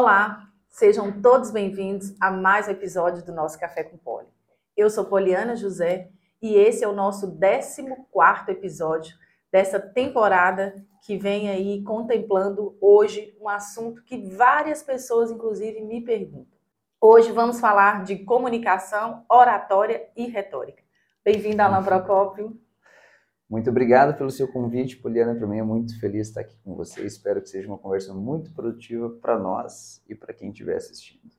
Olá, sejam todos bem-vindos a mais um episódio do nosso Café com Poli. Eu sou Poliana José e esse é o nosso 14 episódio dessa temporada que vem aí contemplando hoje um assunto que várias pessoas, inclusive, me perguntam. Hoje vamos falar de comunicação, oratória e retórica. Bem-vindo, Alan Procópio. Muito obrigado pelo seu convite, Poliana. Para mim é muito feliz estar aqui com você. Espero que seja uma conversa muito produtiva para nós e para quem estiver assistindo.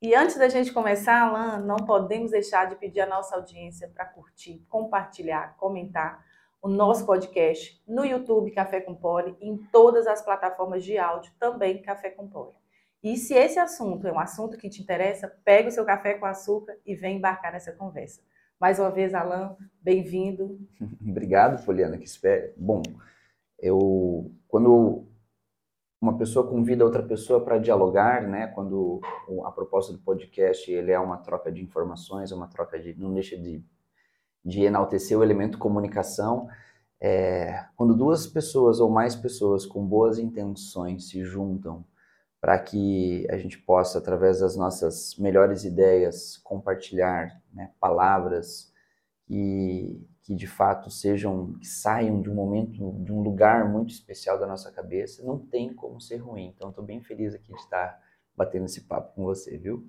E antes da gente começar, Alan, não podemos deixar de pedir à nossa audiência para curtir, compartilhar, comentar o nosso podcast no YouTube Café com Poli e em todas as plataformas de áudio também Café com Poli. E se esse assunto é um assunto que te interessa, pega o seu café com açúcar e vem embarcar nessa conversa. Mais uma vez, Alan, bem-vindo. Obrigado, Poliana. Que espera. Bom, eu quando uma pessoa convida outra pessoa para dialogar, né? Quando a proposta do podcast ele é uma troca de informações, é uma troca de não deixa de, de enaltecer o elemento comunicação. É, quando duas pessoas ou mais pessoas com boas intenções se juntam para que a gente possa, através das nossas melhores ideias, compartilhar né, palavras que, que de fato sejam, que saiam de um momento, de um lugar muito especial da nossa cabeça, não tem como ser ruim. Então, estou bem feliz aqui de estar batendo esse papo com você, viu?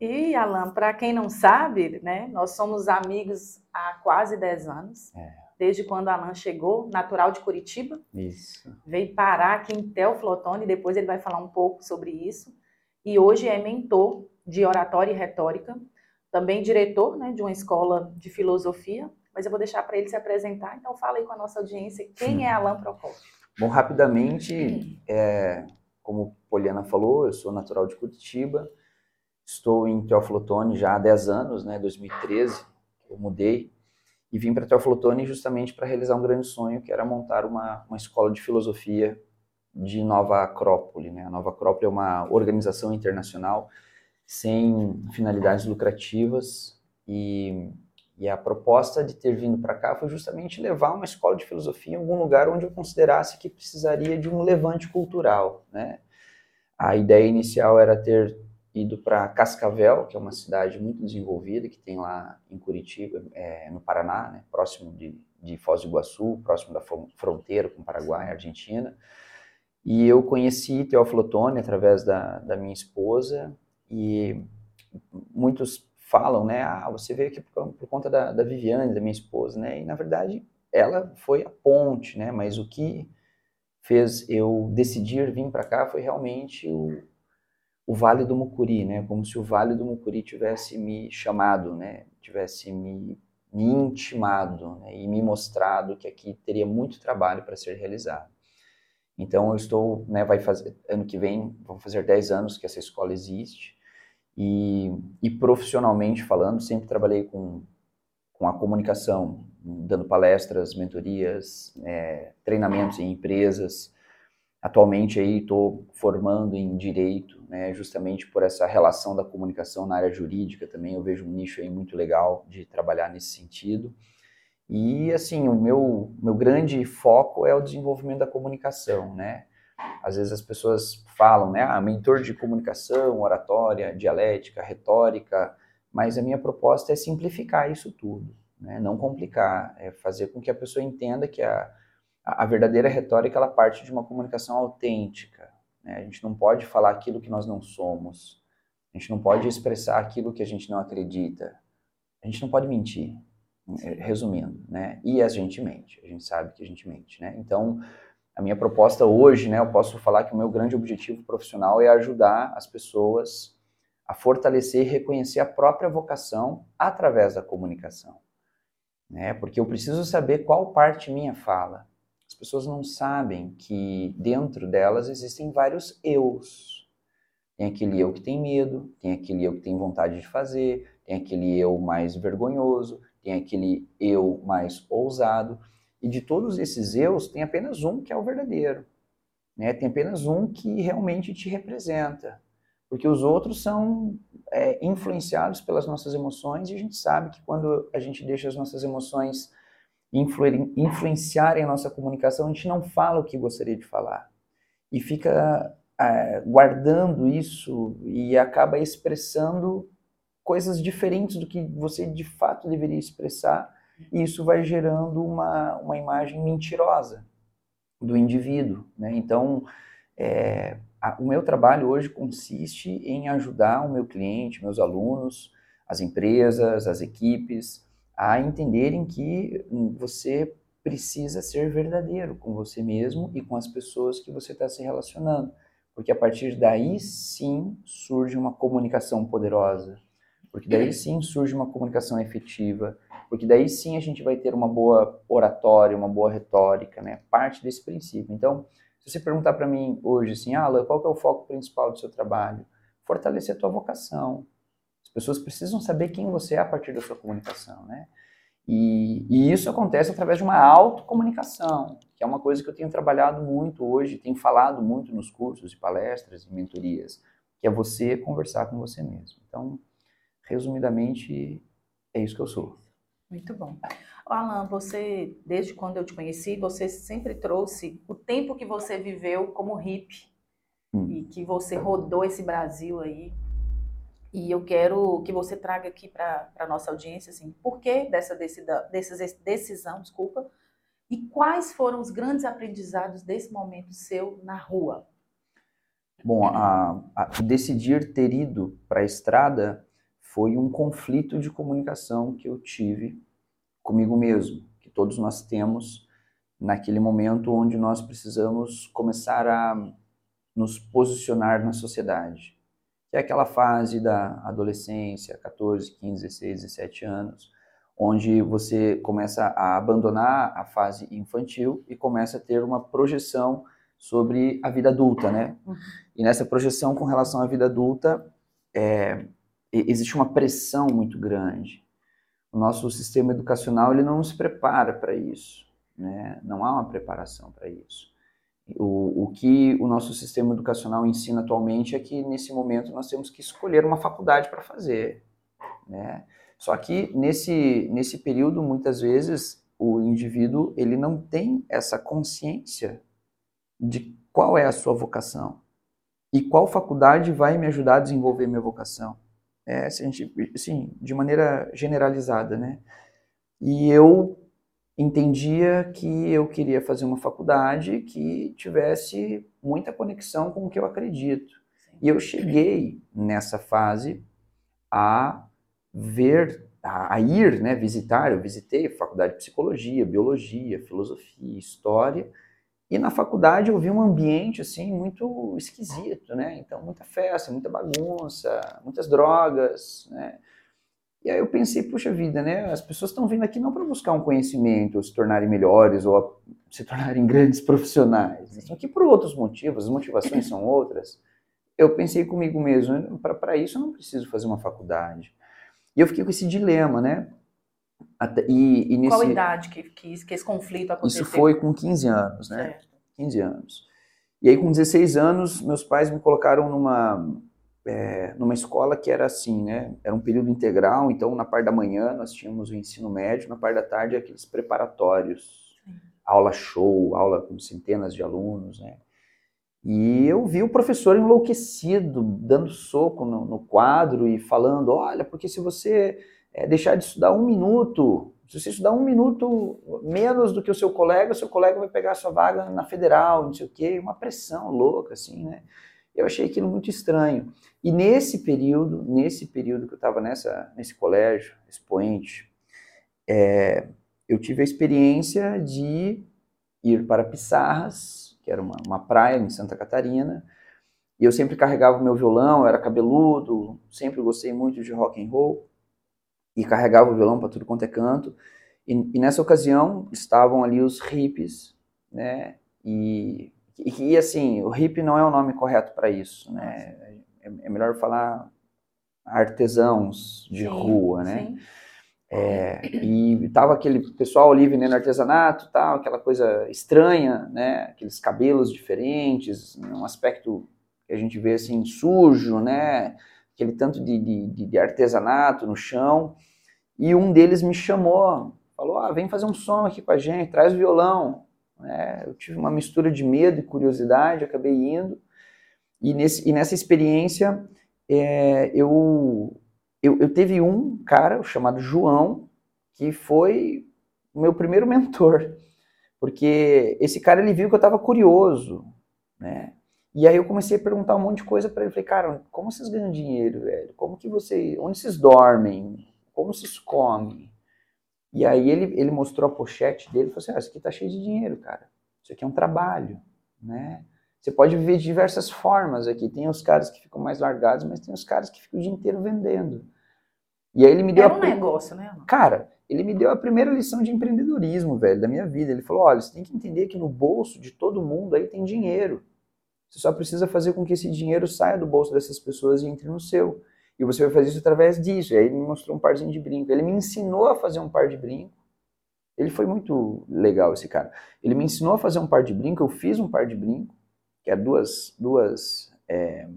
E, Alan, para quem não sabe, né, nós somos amigos há quase 10 anos. É desde quando Alan chegou, natural de Curitiba. Isso. Veio parar aqui em Teoflotone, depois ele vai falar um pouco sobre isso. E hoje é mentor de oratória e retórica, também diretor né, de uma escola de filosofia, mas eu vou deixar para ele se apresentar, então fala aí com a nossa audiência quem é Alan Procópio. Bom, rapidamente, é, como Poliana falou, eu sou natural de Curitiba, estou em Teoflotone já há 10 anos, né, 2013, eu mudei e vim para Teoflotone justamente para realizar um grande sonho, que era montar uma, uma escola de filosofia de Nova Acrópole. Né? A Nova Acrópole é uma organização internacional sem finalidades lucrativas e, e a proposta de ter vindo para cá foi justamente levar uma escola de filosofia em algum lugar onde eu considerasse que precisaria de um levante cultural. Né? A ideia inicial era ter ido para Cascavel, que é uma cidade muito desenvolvida, que tem lá em Curitiba, é, no Paraná, né, próximo de, de Foz do Iguaçu, próximo da fronteira com Paraguai e Argentina. E eu conheci Teófilo Otoni através da, da minha esposa, e muitos falam, né, ah, você veio aqui por, por conta da, da Viviane, da minha esposa, né, e na verdade ela foi a ponte, né, mas o que fez eu decidir vir para cá foi realmente o, o Vale do Mucuri, né? Como se o Vale do Mucuri tivesse me chamado, né? Tivesse me, me intimado né? e me mostrado que aqui teria muito trabalho para ser realizado. Então eu estou, né, vai fazer ano que vem, vão fazer 10 anos que essa escola existe. E, e profissionalmente falando, sempre trabalhei com, com a comunicação, dando palestras, mentorias, é, treinamentos em empresas, Atualmente aí estou formando em direito, né, justamente por essa relação da comunicação na área jurídica também. Eu vejo um nicho aí muito legal de trabalhar nesse sentido. E assim, o meu meu grande foco é o desenvolvimento da comunicação, né? Às vezes as pessoas falam, né, ah, mentor de comunicação, oratória, dialética, retórica, mas a minha proposta é simplificar isso tudo, né? Não complicar, é fazer com que a pessoa entenda que a a, verdadeira retórica ela parte de uma comunicação autêntica. Né? A gente não pode falar aquilo que nós não somos. A gente não pode expressar aquilo que a gente não acredita. A gente não pode mentir, é, resumindo, né? E a gente mente. A gente sabe que a gente mente, né? Então, a minha proposta hoje, né? Eu posso falar que o meu grande objetivo profissional é ajudar as pessoas a fortalecer e reconhecer a própria vocação através da comunicação, né? Porque eu preciso saber qual parte minha fala as pessoas não sabem que dentro delas existem vários eus. Tem aquele eu que tem medo, tem aquele eu que tem vontade de fazer, tem aquele eu mais vergonhoso, tem aquele eu mais ousado. E de todos esses eus, tem apenas um que é o verdadeiro. Né? Tem apenas um que realmente te representa. Porque os outros são é, influenciados pelas nossas emoções e a gente sabe que quando a gente deixa as nossas emoções influenciarem a nossa comunicação, a gente não fala o que gostaria de falar. E fica é, guardando isso e acaba expressando coisas diferentes do que você de fato deveria expressar, e isso vai gerando uma, uma imagem mentirosa do indivíduo. Né? Então, é, a, o meu trabalho hoje consiste em ajudar o meu cliente, meus alunos, as empresas, as equipes, a entenderem que você precisa ser verdadeiro com você mesmo e com as pessoas que você está se relacionando. Porque a partir daí sim surge uma comunicação poderosa, porque daí sim surge uma comunicação efetiva, porque daí sim a gente vai ter uma boa oratória, uma boa retórica, né? Parte desse princípio. Então, se você perguntar para mim hoje assim, ah, qual que é o foco principal do seu trabalho? Fortalecer a tua vocação. As pessoas precisam saber quem você é a partir da sua comunicação, né? E, e, isso acontece através de uma autocomunicação, que é uma coisa que eu tenho trabalhado muito hoje, tenho falado muito nos cursos e palestras e mentorias, que é você conversar com você mesmo. Então, resumidamente, é isso que eu sou. Muito bom. Alan, você, desde quando eu te conheci, você sempre trouxe o tempo que você viveu como hippie hum. e que você rodou esse Brasil aí e eu quero que você traga aqui para a nossa audiência, assim, por que dessa decisão, decisão, desculpa, e quais foram os grandes aprendizados desse momento seu na rua? Bom, a, a decidir ter ido para a estrada foi um conflito de comunicação que eu tive comigo mesmo, que todos nós temos naquele momento onde nós precisamos começar a nos posicionar na sociedade que é aquela fase da adolescência, 14, 15, 16, 17 anos, onde você começa a abandonar a fase infantil e começa a ter uma projeção sobre a vida adulta, né? Uhum. E nessa projeção com relação à vida adulta, é, existe uma pressão muito grande. O nosso sistema educacional ele não se prepara para isso, né? Não há uma preparação para isso. O, o que o nosso sistema educacional ensina atualmente é que nesse momento nós temos que escolher uma faculdade para fazer. Né? Só que nesse, nesse período, muitas vezes, o indivíduo ele não tem essa consciência de qual é a sua vocação e qual faculdade vai me ajudar a desenvolver minha vocação. É, assim, de maneira generalizada, né? E eu entendia que eu queria fazer uma faculdade que tivesse muita conexão com o que eu acredito. E eu cheguei nessa fase a ver, a, ir, né, visitar, eu visitei a faculdade de psicologia, biologia, filosofia, história, e na faculdade eu vi um ambiente assim muito esquisito, né? Então muita festa, muita bagunça, muitas drogas, né? E aí eu pensei, puxa vida, né? As pessoas estão vindo aqui não para buscar um conhecimento, ou se tornarem melhores, ou se tornarem grandes profissionais. Estão aqui por outros motivos, as motivações são outras. Eu pensei comigo mesmo, para isso eu não preciso fazer uma faculdade. E eu fiquei com esse dilema, né? Até, e, e nesse, Qual idade que, que, que, esse conflito aconteceu? Isso foi com 15 anos, né? Certo. 15 anos. E aí, com 16 anos, meus pais me colocaram numa é, numa escola que era assim, né? Era um período integral, então na parte da manhã nós tínhamos o ensino médio, na parte da tarde aqueles preparatórios, Sim. aula show, aula com centenas de alunos, né? E eu vi o professor enlouquecido, dando soco no, no quadro e falando: olha, porque se você é, deixar de estudar um minuto, se você estudar um minuto menos do que o seu colega, o seu colega vai pegar a sua vaga na federal, não sei o quê, uma pressão louca, assim, né? Eu achei aquilo muito estranho. E nesse período, nesse período que eu estava nesse colégio, expoente, é, eu tive a experiência de ir para Pissarras, que era uma, uma praia em Santa Catarina, e eu sempre carregava o meu violão, eu era cabeludo, sempre gostei muito de rock and roll, e carregava o violão para tudo quanto é canto. E, e, nessa ocasião estavam ali os hippies, né? E e, e assim, o hippie não é o nome correto para isso, né? É, é, melhor falar artesãos de sim, rua, né? Sim. É, e tava aquele pessoal ali vendendo artesanato, tal, aquela coisa estranha, né? Aqueles cabelos diferentes, um aspecto que a gente vê assim sujo, né? Aquele tanto de, de, de artesanato no chão. E um deles me chamou, falou: ah, vem fazer um som aqui com a gente, traz o violão. É, eu tive uma mistura de medo e curiosidade, acabei indo. E, nesse, e nessa experiência, é, eu, eu, eu teve um cara chamado João, que foi o meu primeiro mentor. Porque esse cara, ele viu que eu estava curioso, né? E aí eu comecei a perguntar um monte de coisa para ele. Falei, cara, como vocês ganham dinheiro, velho? Como que vocês... Onde vocês dormem? Como vocês comem? E aí ele, ele mostrou a pochete dele e falou assim, ah, isso aqui tá cheio de dinheiro, cara. Isso aqui é um trabalho, né? Você pode viver de diversas formas aqui. Tem os caras que ficam mais largados, mas tem os caras que ficam o dia inteiro vendendo. E aí ele me deu. É um a... negócio, né? Cara, ele me deu a primeira lição de empreendedorismo, velho, da minha vida. Ele falou: olha, você tem que entender que no bolso de todo mundo aí tem dinheiro. Você só precisa fazer com que esse dinheiro saia do bolso dessas pessoas e entre no seu. E você vai fazer isso através disso. E aí ele me mostrou um parzinho de brinco. Ele me ensinou a fazer um par de brinco. Ele foi muito legal, esse cara. Ele me ensinou a fazer um par de brinco. Eu fiz um par de brinco que é duas, duas é,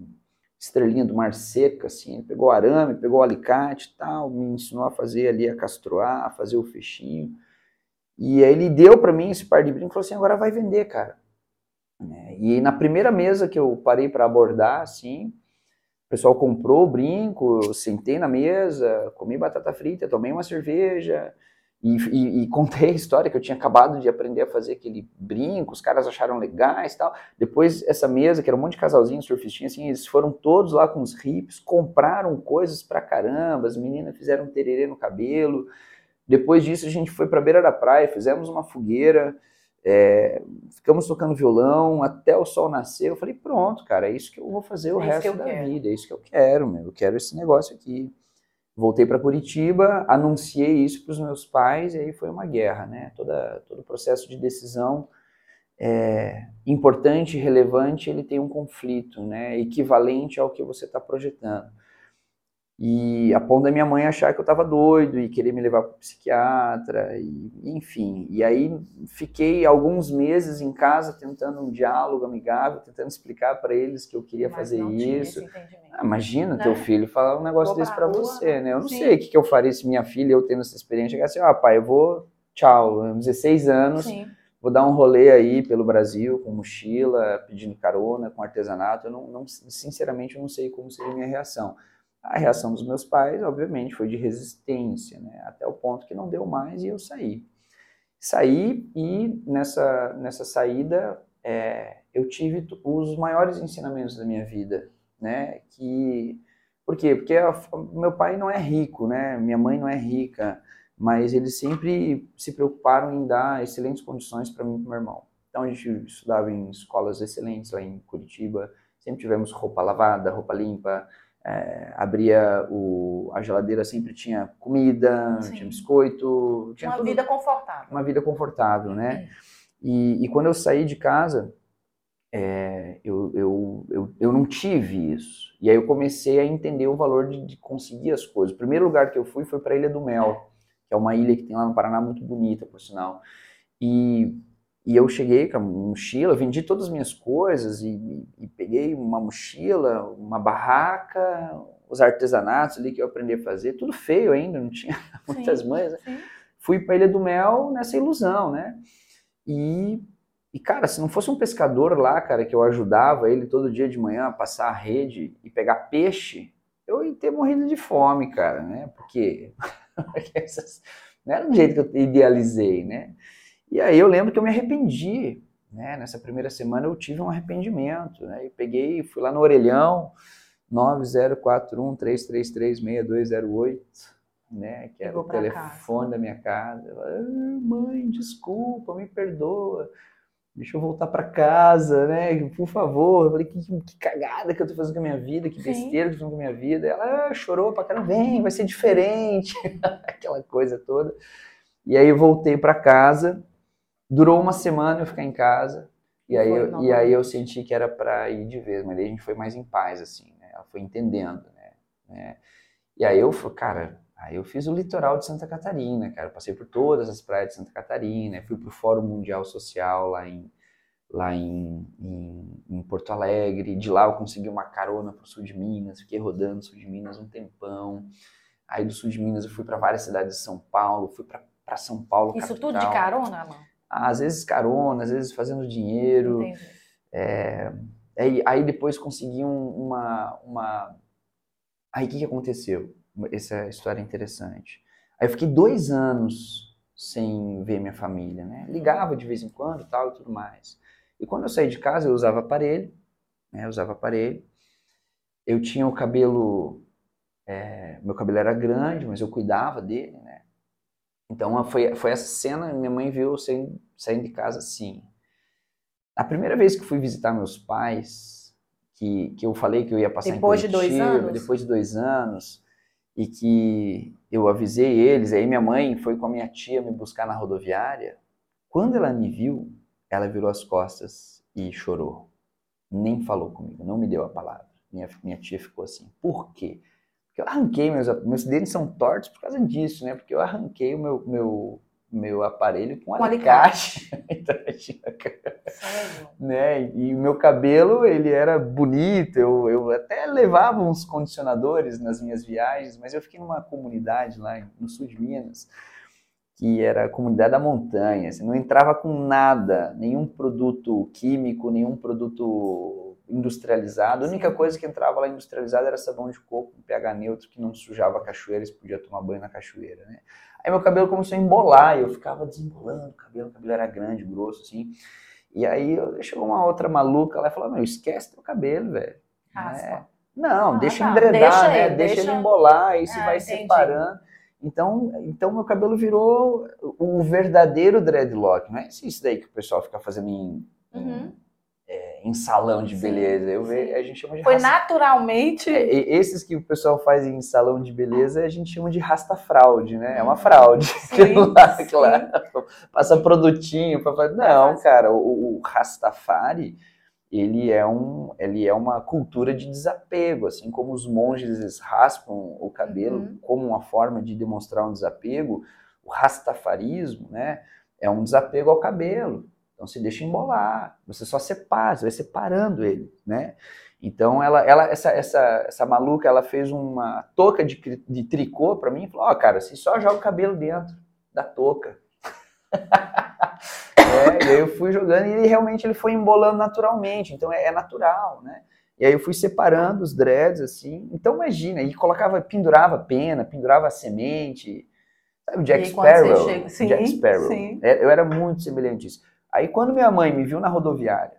estrelinhas do mar seca, assim, ele pegou arame, pegou alicate e tal, me ensinou a fazer ali, a castroar, a fazer o fechinho, e aí ele deu para mim esse par de brinco e falou assim, agora vai vender, cara. É, e na primeira mesa que eu parei para abordar, assim, o pessoal comprou o brinco, sentei na mesa, comi batata frita, tomei uma cerveja, e, e, e, contei a história que eu tinha acabado de aprender a fazer aquele brinco, os caras acharam legais tal. Depois, essa mesa, que era um monte de casalzinho surfistinho, assim, eles foram todos lá com os hips, compraram coisas pra caramba, as meninas fizeram tererê no cabelo. Depois disso, a gente foi pra beira da praia, fizemos uma fogueira, é, ficamos tocando violão até o sol nascer. Eu falei, pronto, cara, é isso que eu vou fazer o é resto da quero. vida, é isso que eu quero, meu. Eu quero esse negócio aqui. Voltei para Curitiba, anunciei isso para os meus pais e aí foi uma guerra, né? Toda, todo o processo de decisão é, importante, relevante, ele tem um conflito, né? Equivalente ao que você está projetando. E a ponto da minha mãe achar que eu estava doido e querer me levar para o psiquiatra, e, enfim. E aí fiquei alguns meses em casa tentando um diálogo amigável, tentando explicar para eles que eu queria Mas fazer isso. Ah, imagina né? teu filho falar um negócio vou desse para você, né? Eu não Sim. sei o que, que eu faria se minha filha, eu tendo essa experiência, chegasse, ah, pai, eu vou, tchau, 16 anos. Sim. Vou dar um rolê aí pelo Brasil com mochila, pedindo carona, com artesanato. Eu não, não sinceramente, eu não sei como seria a minha reação. A reação dos meus pais, obviamente, foi de resistência, né? até o ponto que não deu mais e eu saí. Saí e nessa, nessa saída é, eu tive os maiores ensinamentos da minha vida, né? Que, por quê? Porque meu pai não é rico, né? Minha mãe não é rica, mas eles sempre se preocuparam em dar excelentes condições para mim e para meu irmão. Então a gente estudava em escolas excelentes lá em Curitiba, sempre tivemos roupa lavada, roupa limpa, é, abria o, a geladeira, sempre tinha comida, Sim. tinha biscoito. Tinha uma tudo, vida confortável. Uma vida confortável, né? E, e, quando eu saí de casa, é, eu, eu, eu, eu não tive isso. E aí eu comecei a entender o valor de, de conseguir as coisas. O primeiro lugar que eu fui foi para a Ilha do Mel, que é uma ilha que tem lá no Paraná muito bonita, por sinal. E e eu cheguei com a mochila, vendi todas as minhas coisas e, e, peguei uma mochila, uma barraca, os artesanatos ali que eu aprendi a fazer, tudo feio ainda, não tinha muitas sim, mães. Né? Fui para Ilha do Mel nessa ilusão, né? E, e, cara, se não fosse um pescador lá, cara, que eu ajudava ele todo dia de manhã a passar a rede e pegar peixe, eu ia ter morrido de fome, cara, né? Porque não era do jeito que eu idealizei, né? E aí eu lembro que eu me arrependi, né? Nessa primeira semana eu tive um arrependimento, né? Eu peguei, fui lá no orelhão, 9041-333-6208, né? Que era o telefone casa. da minha casa. Ah, mãe, desculpa, me perdoa. Deixa eu voltar para casa, né? Por favor. Eu falei, que, que, cagada que eu tô fazendo com a minha vida, que besteira que eu tô fazendo com a minha vida. Ela ah, chorou pra caramba, vem, vai ser diferente. Aquela coisa toda. E aí eu voltei para casa, Durou uma semana eu ficar em casa. E aí, eu, e aí eu senti que era para ir de vez, mas aí a gente foi mais em paz, assim, né? Ela foi entendendo, né? né? E aí eu, cara, aí eu fiz o litoral de Santa Catarina, cara. Passei por todas as praias de Santa Catarina, fui pro Fórum Mundial Social lá em, lá em, em, em Porto Alegre. De lá eu consegui uma carona pro sul de Minas, fiquei rodando sul de Minas um tempão. Aí do sul de Minas eu fui para várias cidades de São Paulo, fui para São Paulo, Isso capital. tudo de carona, não? Às vezes carona, às vezes fazendo dinheiro. É, Aí, aí depois consegui um, uma, uma... Aí o que, que aconteceu? Essa história é interessante. Aí eu fiquei dois anos sem ver minha família, né? Ligava de vez em quando tal e tudo mais. E quando eu saí de casa, eu usava aparelho, né? Eu usava aparelho. Eu tinha o cabelo... É, meu cabelo era grande, mas eu cuidava dele? Então foi, foi essa cena, minha mãe viu eu saindo, saindo de casa assim. A primeira vez que fui visitar meus pais, que, que eu falei que eu ia passar depois em Curitiba, de dois anos. depois de dois anos, e que eu avisei eles, aí minha mãe foi com a minha tia me buscar na rodoviária. Quando ela me viu, ela virou as costas e chorou. Nem falou comigo, não me deu a palavra. Minha, minha tia ficou assim, por quê? Porque eu arranquei meus, meus dentes são tortos por causa disso, né? Porque eu arranquei o meu, meu, meu aparelho com, com alicate. alicate. então, né? E o meu cabelo, ele era bonito, eu, eu até levava uns condicionadores nas minhas viagens, mas eu fiquei numa comunidade lá no sul de Minas, que era a comunidade da montanha, assim, não entrava com nada, nenhum produto químico, nenhum produto industrializado. A única coisa que entrava lá industrializada era sabão de coco, um pH neutro que não sujava a cachoeira, e podia tomar banho na cachoeira, né? Aí meu cabelo começou a embolar, e eu ficava desembolando o cabelo, o cabelo era grande, grosso, assim. E aí chegou uma outra maluca lá e falou: Meu, esquece teu cabelo, velho. Né? Não, ah, deixa tá. endredar, deixa né? Ele, deixa, deixa ele embolar, aí você ah, vai entendi. separando. Então, então meu cabelo virou o verdadeiro dreadlock. Não é isso daí que o pessoal fica fazendo em, uhum em salão de beleza. Eu ve, a gente chama de Foi rasta... naturalmente. É, esses que o pessoal faz em salão de beleza a gente chama de rasta fraude, né? É uma fraude. Sim, lá, claro. Passa produtinho para fazer. Não, cara, o, o Rastafari ele é um ele é uma cultura de desapego, assim como os monges raspam o cabelo uhum. como uma forma de demonstrar um desapego, o rastafarismo, né, é um desapego ao cabelo. Então se deixa embolar, você só separa, você vai separando ele, né? Então ela, ela essa, essa, essa maluca, ela fez uma touca de, de tricô para mim e falou: "Ó, oh, cara, você só joga o cabelo dentro da touca". é, e aí eu fui jogando e ele realmente ele foi embolando naturalmente, então é, é natural, né? E aí eu fui separando os dreads assim. Então imagina, e colocava, pendurava pena, pendurava semente, sabe o Jack Sparrow? Chega... Sim, Jack Sparrow. Sim. É, eu era muito semelhante a isso. Aí quando minha mãe me viu na rodoviária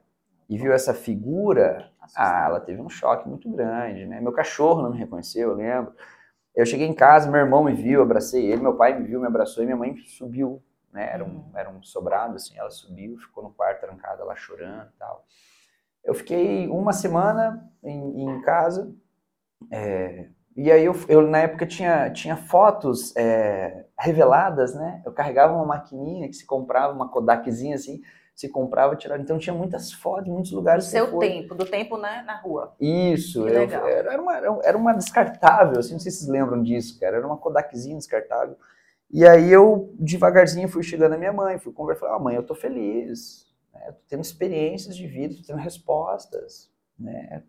e viu essa figura, ah, ela teve um choque muito grande, né? Meu cachorro não me reconheceu, eu lembro. Eu cheguei em casa, meu irmão me viu, abracei ele, meu pai me viu, me abraçou e minha mãe subiu, né? Era um, uhum. era um sobrado, assim, ela subiu, ficou no quarto trancada lá chorando e tal. Eu fiquei uma semana em, em casa, é, e aí eu, eu, na época tinha, tinha fotos é, reveladas, né? Eu carregava uma maquininha que se comprava, uma Kodakzinha assim, se comprava, tirava. Então tinha muitas fotos, muitos lugares. Do seu tempo, do tempo né, na rua. Isso, eu, era, uma, era uma descartável, assim, não sei se vocês lembram disso, cara. Era uma Kodakzinha descartável. E aí eu, devagarzinho, fui chegando à minha mãe, fui conversar, ah, mãe, eu tô feliz, né? tô tendo experiências de vida, tô tendo respostas, né?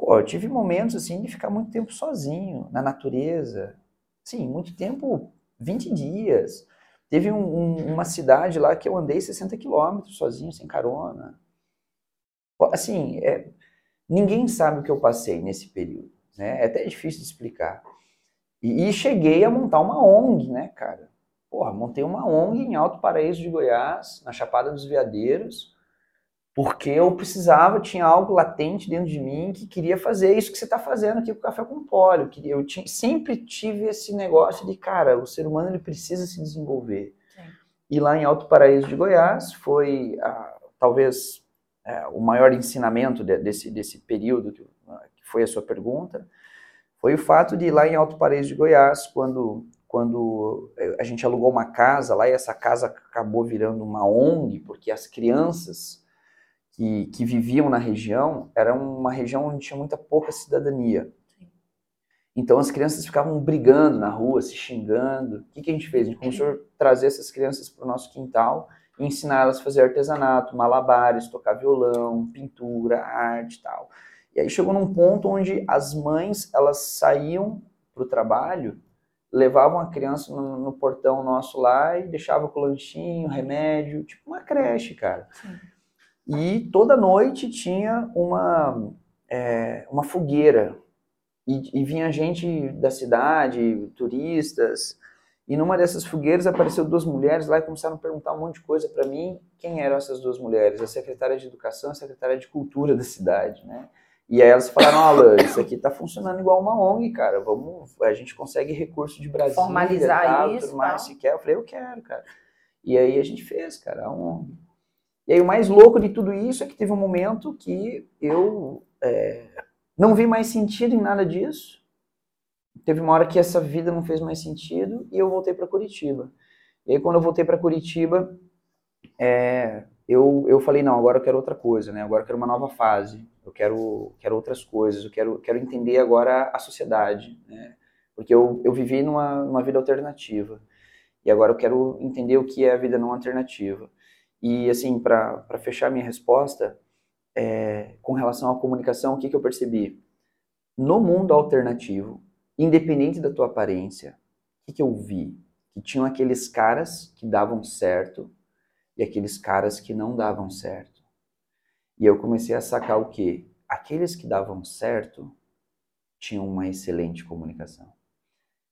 Pô, eu tive momentos assim de ficar muito tempo sozinho, na natureza. Sim, muito tempo, 20 dias. Teve um, um, uma cidade lá que eu andei 60 quilômetros sozinho, sem carona. Assim, é, ninguém sabe o que eu passei nesse período. Né? É até difícil de explicar. E, e, cheguei a montar uma ONG, né, cara? Porra, montei uma ONG em Alto Paraíso de Goiás, na Chapada dos Veadeiros, porque eu precisava, tinha algo latente dentro de mim que queria fazer isso que você está fazendo aqui com o Café com Pólio. Eu tinha, sempre tive esse negócio de, cara, o ser humano ele precisa se desenvolver. Sim. E lá em Alto Paraíso de Goiás foi ah, talvez é, o maior ensinamento de, desse, desse período que, que foi a sua pergunta, foi o fato de lá em Alto Paraíso de Goiás, quando quando eh, a gente alugou uma casa lá e essa casa acabou virando uma ONG, porque as crianças que, que viviam na região, era uma região onde tinha muita pouca cidadania. Então as crianças ficavam brigando na rua, se xingando. O que, que a gente fez? A gente começou a trazer essas crianças para o nosso quintal e ensinar elas a fazer artesanato, malabares, tocar violão, pintura, arte e tal. E aí chegou num ponto onde as mães elas saíam para o trabalho, levavam a criança no, no, portão nosso lá e deixavam com lanchinho, remédio, tipo uma creche, cara. Sim. E toda noite tinha uma, é, uma fogueira. E, e vinha gente da cidade, turistas, e numa dessas fogueiras apareceu duas mulheres lá e começaram a perguntar um monte de coisa para mim. Quem eram essas duas mulheres? A secretária de Educação e a secretária de Cultura da cidade, né? E aí elas falaram, Alan, isso aqui tá funcionando igual uma ONG, cara. Vamos, a gente consegue recurso de Brasília, Formalizar tal, isso, tudo mais, tal. se quer. Eu falei, eu quero, cara. E aí a gente fez, cara, a ONG. E aí o mais louco de tudo isso é que teve um momento que eu é, não vi mais sentido em nada disso. Teve uma hora que essa vida não fez mais sentido e eu voltei para Curitiba. E aí quando eu voltei para Curitiba, é, eu, eu falei, não, agora eu quero outra coisa, né? Agora eu quero uma nova fase, eu quero, quero outras coisas, eu quero, quero entender agora a sociedade, né? Porque eu, eu vivi numa, numa vida alternativa. E agora eu quero entender o que é a vida não alternativa. E, assim, para fechar minha resposta, é, com relação à comunicação, o que, que eu percebi? No mundo alternativo, independente da tua aparência, o que, que eu vi? Que tinham aqueles caras que davam certo e aqueles caras que não davam certo. E eu comecei a sacar o quê? Aqueles que davam certo tinham uma excelente comunicação.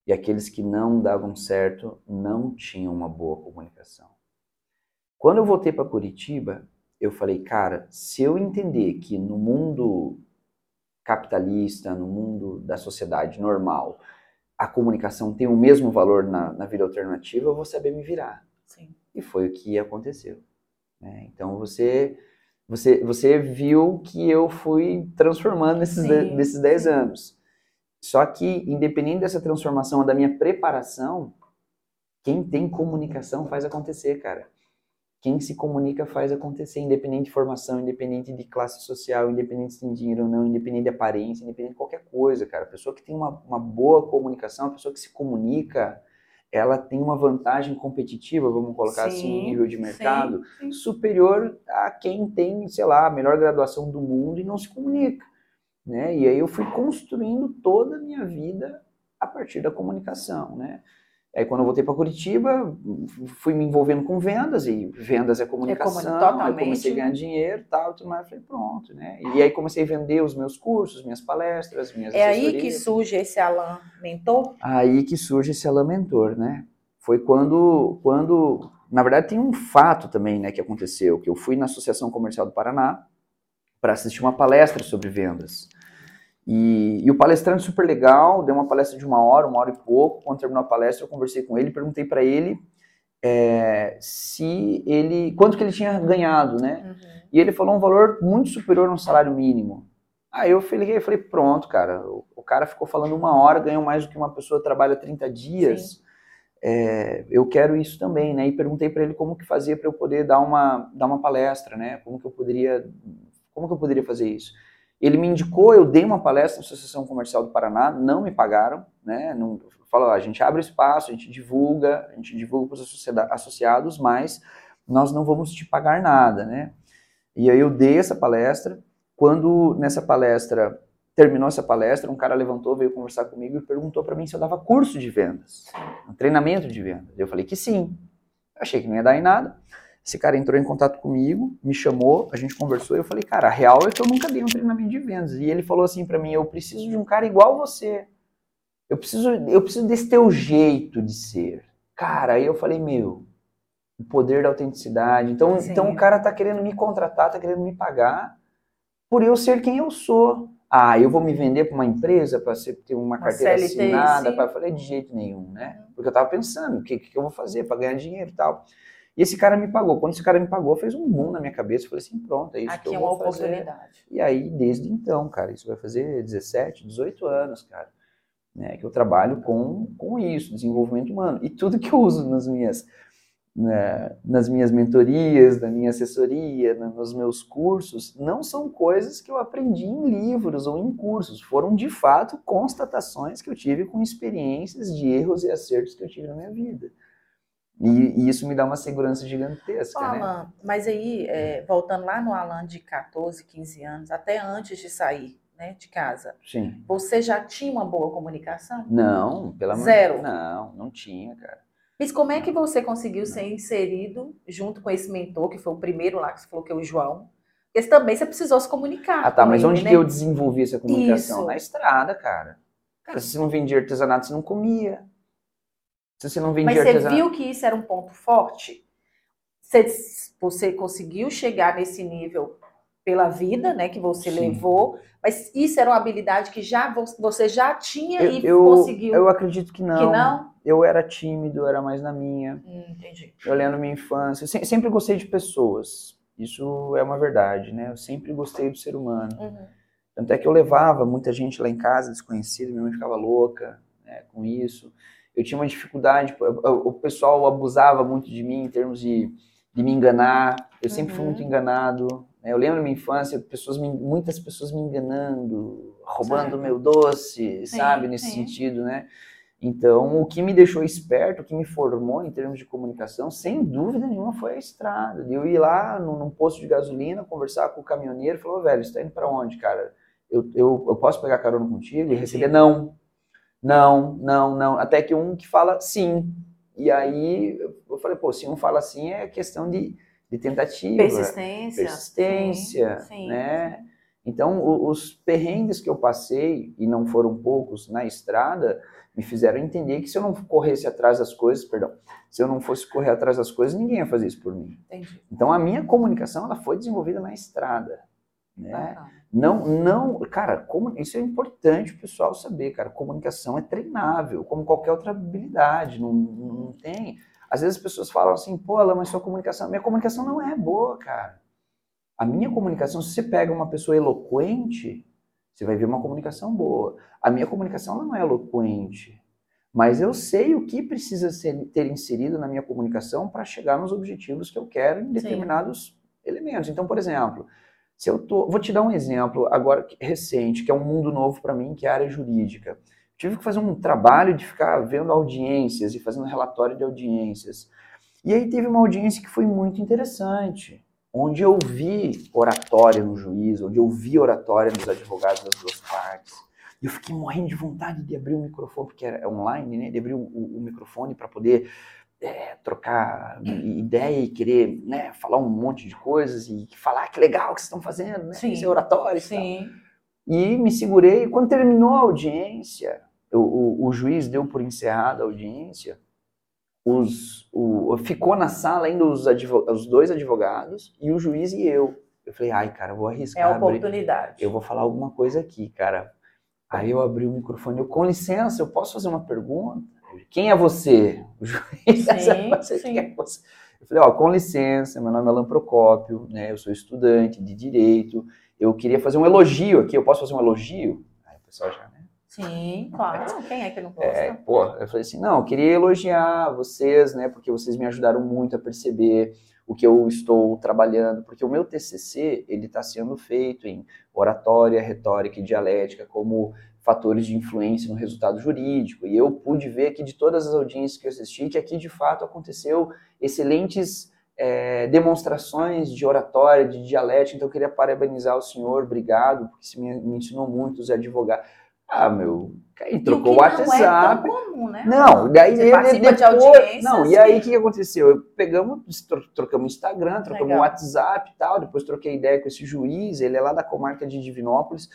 E aqueles que não davam certo não tinham uma boa comunicação. Quando eu voltei para Curitiba, eu falei, cara, se eu entender que no mundo capitalista, no mundo da sociedade normal, a comunicação tem o mesmo valor na, na vida alternativa, eu vou saber me virar. Sim. E foi o que aconteceu. né? Então você, você, você viu que eu fui transformando nesses, de- nesses 10 sim. anos. Só que, independente dessa transformação, da minha preparação, quem tem comunicação faz acontecer, cara. Quem se comunica faz acontecer, independente de formação, independente de classe social, independente se tem dinheiro ou não, independente de aparência, independente de qualquer coisa, cara. A pessoa que tem uma, uma boa comunicação, a pessoa que se comunica, ela tem uma vantagem competitiva, vamos colocar assim, Sim, em nível de sim, mercado, sim. superior a quem tem, sei lá, a melhor graduação do mundo e não se comunica. Né? E aí eu fui construindo toda a minha vida a partir da comunicação, né? Aí quando eu voltei para Curitiba, fui me envolvendo com vendas e vendas é comunicação, totalmente. comecei a ganhar dinheiro, tal, tudo mais, falei pronto, né? E aí comecei a vender os meus cursos, minhas palestras, minhas É aí que surge esse Alan mentor? Aí que surge esse Alan Mentor, né? Foi quando, quando, na verdade tem um fato também, né, que aconteceu, que eu fui na Associação Comercial do Paraná para assistir uma palestra sobre vendas. E, e o palestrante super legal, deu uma palestra de uma hora, uma hora e pouco. Quando terminou a palestra, eu conversei com ele, perguntei para ele é, se ele, quanto que ele tinha ganhado, né? Uhum. E ele falou um valor muito superior a um salário mínimo. Aí eu falei, falei pronto, cara, o, o cara ficou falando uma hora, ganhou mais do que uma pessoa trabalha 30 dias. É, eu quero isso também, né? E perguntei para ele como que fazia para eu poder dar uma, dar uma palestra, né? Como que eu poderia, como que eu poderia fazer isso? Ele me indicou, eu dei uma palestra na Associação Comercial do Paraná, não me pagaram, né? Não, fala, a gente abre espaço, a gente divulga, a gente divulga para os associados, mas nós não vamos te pagar nada, né? E aí eu dei essa palestra. Quando nessa palestra terminou essa palestra, um cara levantou, veio conversar comigo e perguntou para mim se eu dava curso de vendas, um treinamento de vendas. Eu falei que sim. Achei que não ia dar em nada. Esse cara entrou em contato comigo, me chamou, a gente conversou e eu falei, cara, a real é que eu nunca dei um treinamento de vendas. E ele falou assim para mim, eu preciso de um cara igual você. Eu preciso, eu preciso desse teu jeito de ser. Cara, aí eu falei, meu, o poder da autenticidade. Então, Sim. então o cara tá querendo me contratar, tá querendo me pagar por eu ser quem eu sou. Ah, eu vou me vender para uma empresa para ter uma Uma carteira CLT, assinada? Pra... Eu falei, de jeito nenhum, né? Porque eu tava pensando, o que, que eu vou fazer para ganhar dinheiro e tal. E esse cara me pagou. Quando esse cara me pagou, fez um boom na minha cabeça. Eu falei assim, pronto, é isso Aqui que é eu uma vou fazer. oportunidade. E aí, desde então, cara, isso vai fazer 17, 18 anos, cara, né, que eu trabalho com, com isso, desenvolvimento humano. E tudo que eu uso nas minhas, né, nas minhas mentorias, na minha assessoria, na- nos meus cursos, não são coisas que eu aprendi em livros ou em cursos. Foram, de fato, constatações que eu tive com experiências de erros e acertos que eu tive na minha vida. E, e isso me dá uma segurança gigantesca, né? Alan, mas aí, é, voltando lá no Alan de 14, 15 anos, até antes de sair né, de casa, Sim. você já tinha uma boa comunicação? Não, pela amor- Zero. Não, não tinha, cara. Mas como é que você conseguiu ser inserido junto com esse mentor, que foi o primeiro lá que você falou que é o João? Porque também você precisou se comunicar. Ah, tá, mas ele, onde né? que eu desenvolvi essa comunicação? Isso. Na estrada, cara. Cara, se você não vendia artesanato, você não comia. Se você não vendia Mas você artesanato. viu que isso era um ponto forte? Você, você conseguiu chegar nesse nível pela vida, né, que você Sim. levou, mas isso era uma habilidade que já vo- você já tinha Eu, e eu, conseguiu. eu acredito que não. que não? Eu era tímido, era mais na minha. Hum, entendi. Eu lembro minha infância. Eu se- sempre gostei de pessoas. Isso é uma verdade, né? Eu sempre gostei do ser humano. Uhum. Tanto é que eu levava muita gente lá em casa, desconhecida, minha mãe ficava louca né, com isso. Eu tinha uma dificuldade, o- o pessoal abusava muito de mim em termos de, de me enganar. Eu sempre fui Uhum. muito enganado. né? Eu lembro da minha infância, pessoas me- muitas pessoas me enganando, roubando Certo. meu doce, Sim, sabe? Nesse sim. sentido, né? Então, o que me deixou esperto, o que me formou em termos de comunicação, sem dúvida nenhuma, foi a estrada. Eu ir lá num, num posto de gasolina, conversar com o caminhoneiro e "Ô, velho, você tá indo para onde, cara? Eu, eu, eu posso pegar carona contigo? E receber não. Não, não, não. Até que um que fala sim. E aí eu- falei, pô, se um fala sim, é questão de, de tentativa Persistência. persistência, Sim, sim, né? Então, o- os perrengues que eu passei, e não foram poucos na estrada, me fizeram entender que se eu não corresse atrás das coisas, perdão, se eu não fosse correr atrás das coisas, ninguém ia fazer isso por mim. Entendi. Então, a minha comunicação, ela foi desenvolvida na estrada, né? Bacana. Não, não, cara, como, isso é importante o pessoal saber, cara. Comunicação é treinável, como qualquer outra habilidade, não, não tem. Às vezes as pessoas falam assim, pô, Alan, mas sua comunicação, minha comunicação não é boa, cara. A minha comunicação, se você pega uma pessoa eloquente, você vai ver uma comunicação boa. A minha comunicação não é eloquente, mas eu sei o que precisa ser, ter inserido na minha comunicação para chegar nos objetivos que eu quero em determinados elementos. Então, por exemplo, se eu tô, vou te dar um exemplo agora recente, que é um mundo novo para mim, que é a área jurídica. Tive que fazer um trabalho de ficar vendo audiências e fazendo relatório de audiências. E aí teve uma audiência que foi muito interessante, onde eu vi oratória no juiz, onde eu vi oratória dos advogados das duas partes. E eu fiquei morrendo de vontade de abrir o microfone, porque era online, né? De abrir o, o- o microfone para poder é, trocar ideia e querer né, falar um monte de coisas e falar "Ah, que legal que vocês estão fazendo, né? Sim. Esse oratório e tal. Sim. E me segurei. E quando terminou a audiência, o, o- o juiz deu por encerrada a audiência. Os, o, ficou na sala ainda os, os dois advogados e o juiz e eu. Eu falei, ai, cara, vou É arriscar. a abrir- oportunidade. eu vou falar alguma coisa aqui, cara. Aí eu abri o microfone, eu, com licença, eu posso fazer uma pergunta? Quem é você? O juiz, Sim, você, sim. quem é você? Eu falei, ó, com licença, meu nome é Alan Procópio, né, eu sou estudante de Direito, eu queria fazer um elogio aqui, eu posso fazer um elogio? Aí o pessoal já, né? Sim, claro. Quem é que não gosta? É, pô, eu falei assim, não, eu queria elogiar vocês, né, porque vocês me ajudaram muito a perceber o que eu estou trabalhando, porque o meu TCC, ele está sendo feito em oratória, retórica e dialética como fatores de influência no resultado jurídico, e eu pude ver que de todas as audiências que eu assisti, que aqui de fato aconteceu excelentes é, demonstrações de oratória, de dialética, então eu queria parabenizar o senhor, obrigado, porque isso me, me ensinou muito os advogados. Ah, meu, aí o trocou o não é WhatsApp, comum, né? não, daí Você ele- de depois- audiências Não, e aí o que aconteceu? Eu pegamos, tro- trocamos Instagram, trocamos Legal. WhatsApp e tal, depois troquei ideia com esse juiz, ele é lá da comarca de Divinópolis.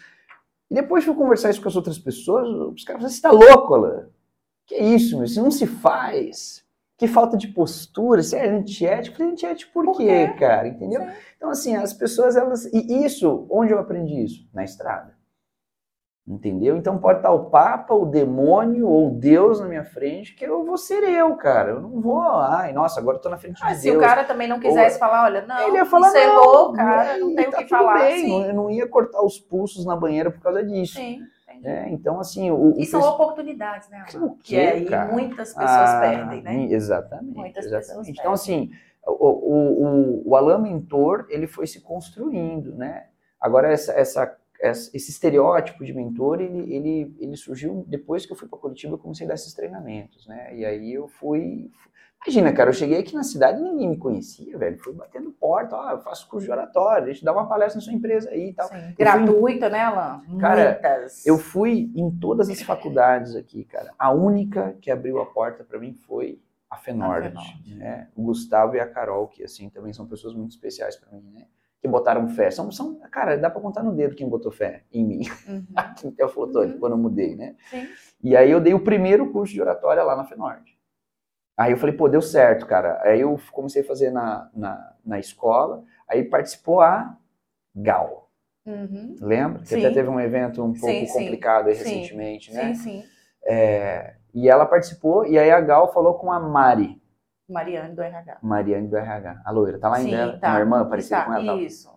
E depois fui conversar isso com as outras pessoas, os caras falaram, você tá louco, Alan? Que isso, meu? Isso não se faz. Que falta de postura, isso é antiético. Eu falei, antiético por, Por quê, quê? cara? Entendeu? Sim. Então, assim, as pessoas, elas. E isso, onde eu aprendi isso? Na estrada. Entendeu? Então pode estar o Papa, o demônio ou Deus na minha frente, que eu vou ser eu, cara. Eu não vou, ai, nossa, agora eu tô na frente Ah, de se Deus. o cara também não quisesse falar, olha, não, Ele ia falar, encerrou, não, cara, não e tem o tá que falar. bem, sim. não- eu não ia cortar os pulsos na banheira por causa disso. Sim, né? Então, assim, o, o E são pes- oportunidades, né? O Que quê, aí cara? muitas pessoas Ah, perdem, né? Exatamente. Muitas exatamente. pessoas Então, perdem. assim, o, o, o, o Alan Mentor, ele foi se construindo, né? Agora, essa, essa- esse estereótipo de mentor, ele, ele, ele surgiu depois que eu fui para Curitiba, eu comecei a dar esses treinamentos, né? E aí eu fui... Imagina, cara, eu cheguei aqui na cidade e ninguém me conhecia, velho. Fui batendo porta, ó, eu faço curso de oratória, deixa eu dar uma palestra na sua empresa aí e tal. Sim. Gratuita, né, Alan? Cara, Muitas. Eu fui em todas as faculdades aqui, cara. A única que abriu a porta para mim foi a Fenord, A Fenord. né? O Gustavo e a Carol, que assim também são pessoas muito especiais para mim, né? Que botaram fé. São, são, cara, dá para contar no dedo quem botou fé em mim. Uhum. Aqui no Teoflotone, uhum. quando eu mudei, né? Sim. E aí eu dei o primeiro curso de oratória lá na FENORD. Aí eu falei, pô, deu certo, cara. Aí eu comecei a fazer na, na, na escola, aí participou a Gal. Uhum. Lembra? Que até teve um evento um pouco sim, complicado sim. recentemente, sim. né? Sim, sim. É, e ela participou, e aí a Gal falou com a Mari. Mariane do RH. Mariane do RH. A loira, tá lá Sim, ainda? Tá. Uma irmã parecida tá, com ela? Isso.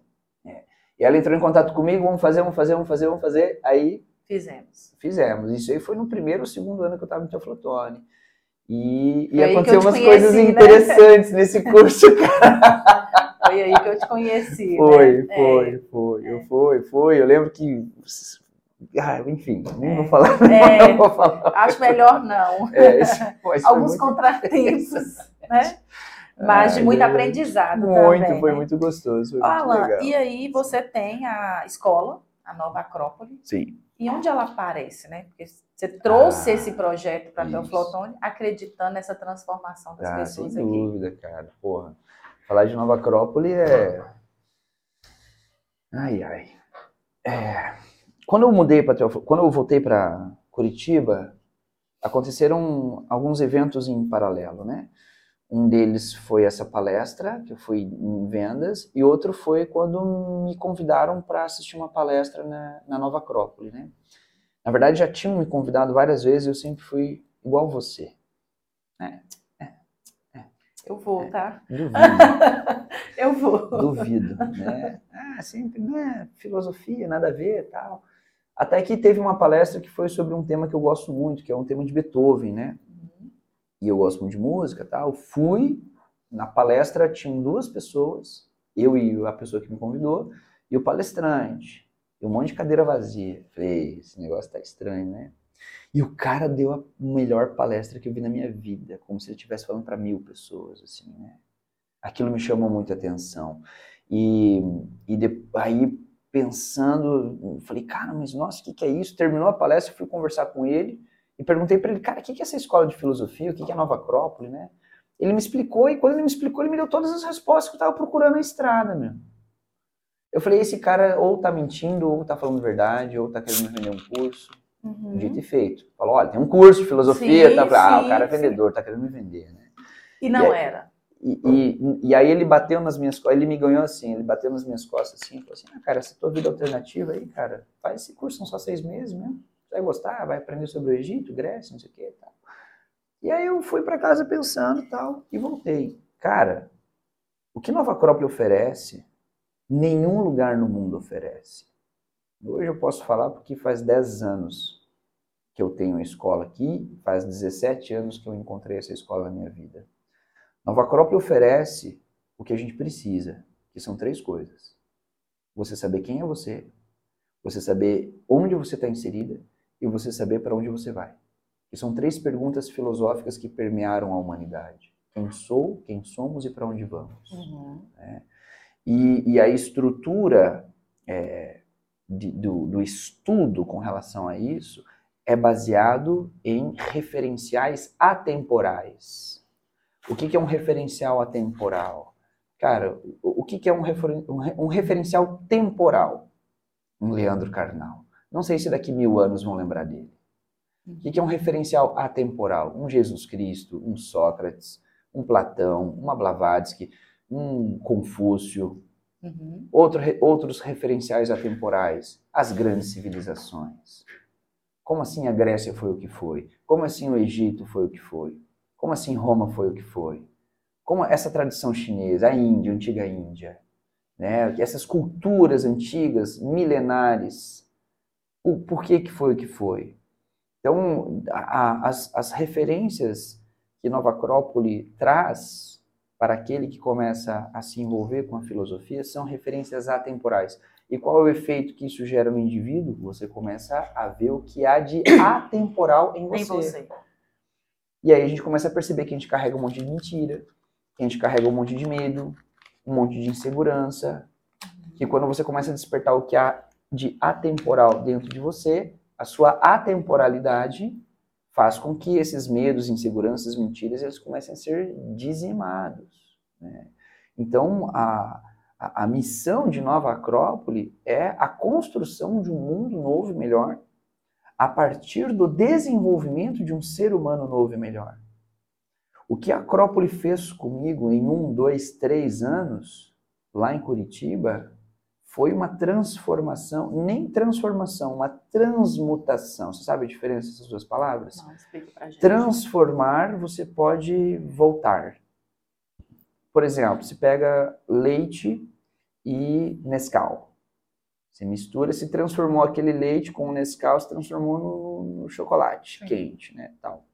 É. E ela entrou em contato comigo, vamos fazer, vamos fazer, vamos fazer, vamos fazer. Aí. Fizemos. Fizemos. Isso aí foi no primeiro ou segundo ano que eu estava no Teoflotone. E, e aconteceu umas conheci, coisas né? interessantes nesse curso, cara. Foi aí que eu te conheci. Foi, né? foi, é. foi. Eu foi, foi. Eu lembro que ah, enfim, é. vou falar. É, não vou falar. Acho melhor não. É, Alguns contratempos, né? Mas de muito aprendizado muito, também. Foi né? muito gostoso. Foi Alan, muito e aí você tem a escola, a Nova Acrópole. Sim. E onde ela aparece, né? Porque você trouxe ah, esse projeto para Teoflotone acreditando nessa transformação das ah, pessoas sem aqui. Sem dúvida, cara. Porra. Falar de Nova Acrópole é. Ai, ai. É. Quando eu mudei para quando eu voltei para Curitiba, aconteceram alguns eventos em paralelo, né? Um deles foi essa palestra, que eu fui em vendas, e outro foi quando me convidaram para assistir uma palestra na, na Nova Acrópole, né? Na verdade, já tinham me convidado várias vezes, eu sempre fui igual você. É, é, é, eu vou, tá? Duvido. eu vou. Duvido, né? Ah, sempre, não é filosofia, nada a ver tal. Até que teve uma palestra que foi sobre um tema que eu gosto muito, que é um tema de Beethoven, né? Uhum. E eu gosto muito de música, tal. Fui na palestra tinham duas pessoas, eu e a pessoa que me convidou, e o palestrante. E um monte de cadeira vazia. Falei, esse negócio tá estranho, né? E o cara deu a melhor palestra que eu vi na minha vida, como se ele estivesse falando para mil pessoas, assim, né? Aquilo me chamou muita atenção. E, e de, aí pensando, falei, cara, mas nossa, o que, que é isso? Terminou a palestra, fui conversar com ele e perguntei para ele, cara, o que, que é essa escola de filosofia? O que, que é a Nova Acrópole, né? Ele me explicou e quando ele me explicou, ele me deu todas as respostas que eu estava procurando na estrada, meu. Eu falei, esse cara ou tá mentindo, ou tá falando verdade, ou tá querendo vender um curso. Uhum. Dito e feito. Falou, olha, tem um curso de filosofia, sim, tá? ah, o cara é vendedor, tá querendo me vender, né? E não e era. E, e, aí ele bateu nas minhas costas, ele me ganhou assim, ele bateu nas minhas costas assim, falou assim, ah, cara, essa tua vida alternativa aí, cara, faz esse curso, são só seis meses mesmo, vai gostar, vai aprender sobre o Egito, Grécia, não sei o que e tal. E aí eu fui para casa pensando tal, e voltei. Cara, o que Nova Acrópole oferece, nenhum lugar no mundo oferece. Hoje eu posso falar porque faz 10 anos que eu tenho a escola aqui, faz 17 anos que eu encontrei essa escola na minha vida. Nova Acrópole oferece o que a gente precisa, que são três coisas. Você saber quem é você, você saber onde você está inserida e você saber para onde você vai. Que são três perguntas filosóficas que permearam a humanidade. Quem sou, quem somos e para onde vamos. Uhum. É. E, e, a estrutura é, de, do, do estudo com relação a isso é baseado em referenciais atemporais. O que, que é um referencial atemporal? Cara, o, que, que é um, um, um referencial temporal? Um Leandro Carnal. Não sei se daqui mil anos vão lembrar dele. O que, que é um referencial atemporal? Um Jesus Cristo, um Sócrates, um Platão, uma Blavatsky, um Confúcio, uhum. Outro, outros referenciais atemporais, as grandes civilizações. Como assim a Grécia foi o que foi? Como assim o Egito foi o que foi? Como assim Roma foi o que foi? Como essa tradição chinesa, a Índia, a antiga Índia, né? essas culturas antigas, milenares, o porquê que foi o que foi? Então, a, as, as referências que Nova Acrópole traz para aquele que começa a se envolver com a filosofia são referências atemporais. E qual é o efeito que isso gera no indivíduo? Você começa a ver o que há de atemporal em você. Em você. E aí a gente começa a perceber que a gente carrega um monte de mentira, que a gente carrega um monte de medo, um monte de insegurança, que quando você começa a despertar o que há de atemporal dentro de você, a sua atemporalidade faz com que esses medos, inseguranças, mentiras, eles comecem a ser dizimados. Né? Então, a, A, a missão de Nova Acrópole é a construção de um mundo novo e melhor a partir do desenvolvimento de um ser humano novo e melhor. O que a Acrópole fez comigo em um, dois, três anos, lá em Curitiba, foi uma transformação, nem transformação, uma transmutação. Você sabe a diferença dessas duas palavras? Não, explica pra gente. Transformar, você pode voltar. Por exemplo, se pega leite e Nescau. Você mistura, se transformou aquele leite com o Nescau, se transformou no, no chocolate Sim. quente, né, tal.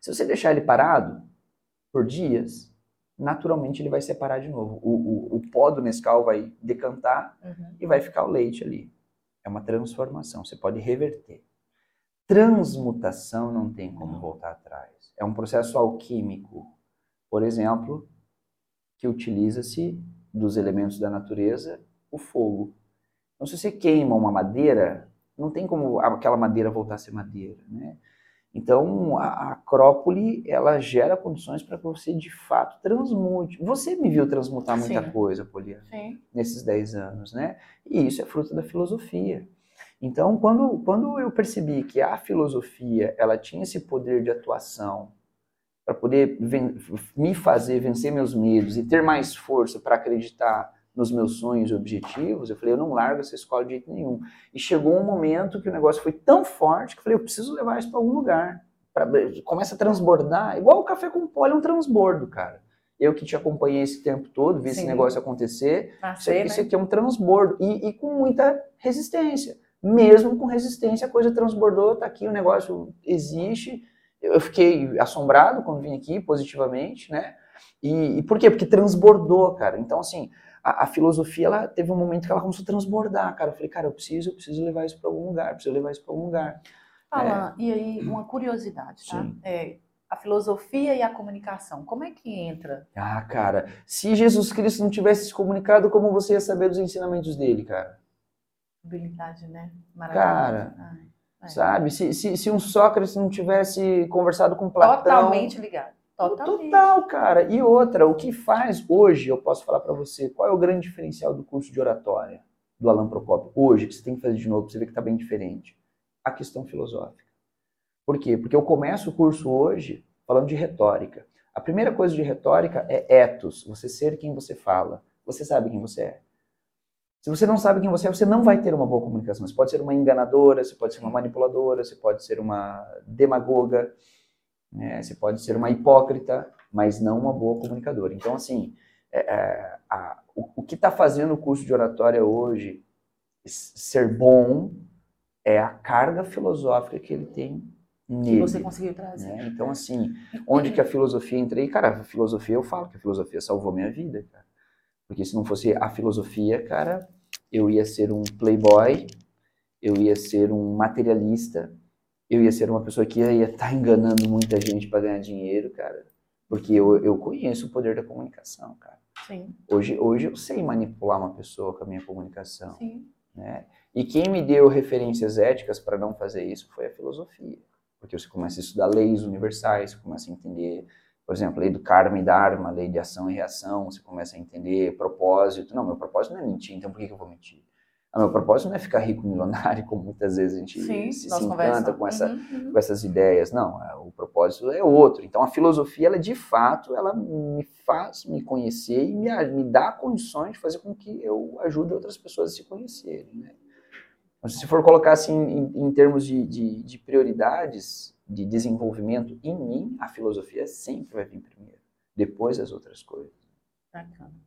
Se você deixar ele parado por dias, naturalmente ele vai separar de novo. O, o, o pó do Nescau vai decantar uhum. e vai ficar o leite ali. É uma transformação, você pode reverter. Transmutação não tem como voltar atrás. É um processo alquímico, por exemplo, que utiliza-se dos elementos da natureza o fogo. Então, se você queima uma madeira, não tem como aquela madeira voltar a ser madeira, né? Então, a Acrópole, ela gera condições para que você, de fato, transmute. Você me viu transmutar muita Sim. coisa, Poliana, Sim. nesses 10 anos, né? E isso é fruto da filosofia. Então, quando, quando eu percebi que a filosofia, ela tinha esse poder de atuação para poder me fazer vencer meus medos e ter mais força para acreditar nos meus sonhos e objetivos, eu falei, eu não largo essa escola de jeito nenhum. E chegou um momento que o negócio foi tão forte que eu falei, eu preciso levar isso para algum lugar. Pra, começa a transbordar, igual o café com pó, é um transbordo, cara. Eu que te acompanhei esse tempo todo, vi Sim. esse negócio acontecer, isso, né? isso aqui é um transbordo, e, e, com muita resistência. Mesmo com resistência, a coisa transbordou, tá aqui, o negócio existe. Eu fiquei assombrado quando vim aqui, positivamente, né? E, e por quê? Porque transbordou, cara. Então, assim, a, a, filosofia, ela teve um momento que ela começou a transbordar, cara. Eu falei, cara, eu preciso, eu preciso levar isso para algum lugar, preciso levar isso para algum lugar. Alan, é. e aí uma curiosidade, tá? É, a filosofia e a comunicação, como é que entra? Ah, cara, se Jesus Cristo não tivesse se comunicado, como você ia saber dos ensinamentos dele, cara? Habilidade, né? Maravilhosa. Cara, Ai, é. sabe? Se, se, se um Sócrates não tivesse conversado com Platão... Totalmente ligado. Totalmente. Total, cara. E outra, o que faz hoje, eu posso falar para você, qual é o grande diferencial do curso de oratória do Alan Procopio? Hoje, que você tem que fazer de novo, você vê que está bem diferente. A questão filosófica. Por quê? Porque eu começo o curso hoje falando de retórica. A primeira coisa de retórica é ethos, você ser quem você fala. Você sabe quem você é. Se você não sabe quem você é, você não vai ter uma boa comunicação. Você pode ser uma enganadora, você pode ser uma manipuladora, você pode ser uma demagoga, né? Você pode ser uma hipócrita, mas não uma boa comunicadora. Então, assim, é, é, a, o, o, que está fazendo o curso de oratória hoje ser bom é a carga filosófica que ele tem nele. Que você conseguiu trazer. Né? Então, assim, onde que a filosofia entrei? Cara, a filosofia, eu falo que a filosofia salvou minha vida, cara. Porque se não fosse a filosofia, cara, eu ia ser um playboy, eu ia ser um materialista, eu ia ser uma pessoa que ia estar tá enganando muita gente para ganhar dinheiro, cara. Porque eu, eu conheço o poder da comunicação, cara. Sim. Hoje, hoje eu sei manipular uma pessoa com a minha comunicação. Sim. Né? E quem me deu referências éticas para não fazer isso foi a filosofia. Porque você começa a estudar leis universais, você começa a entender, por exemplo, a lei do karma e dharma, lei de ação e reação, você começa a entender propósito. Não, meu propósito não é mentir, então por que, que eu vou mentir? O meu propósito não é ficar rico milionário, como muitas vezes a gente Sim, se, se encanta com, essa, uhum, com essas ideias. Não, é, o propósito é outro. Então a filosofia, ela de fato, ela me faz me conhecer e me, me dá condições de fazer com que eu ajude outras pessoas a se conhecerem. Né? Então, se for colocar assim em, em termos de, de, de prioridades de desenvolvimento em mim, a filosofia sempre vai vir primeiro, depois as outras coisas. Bacana.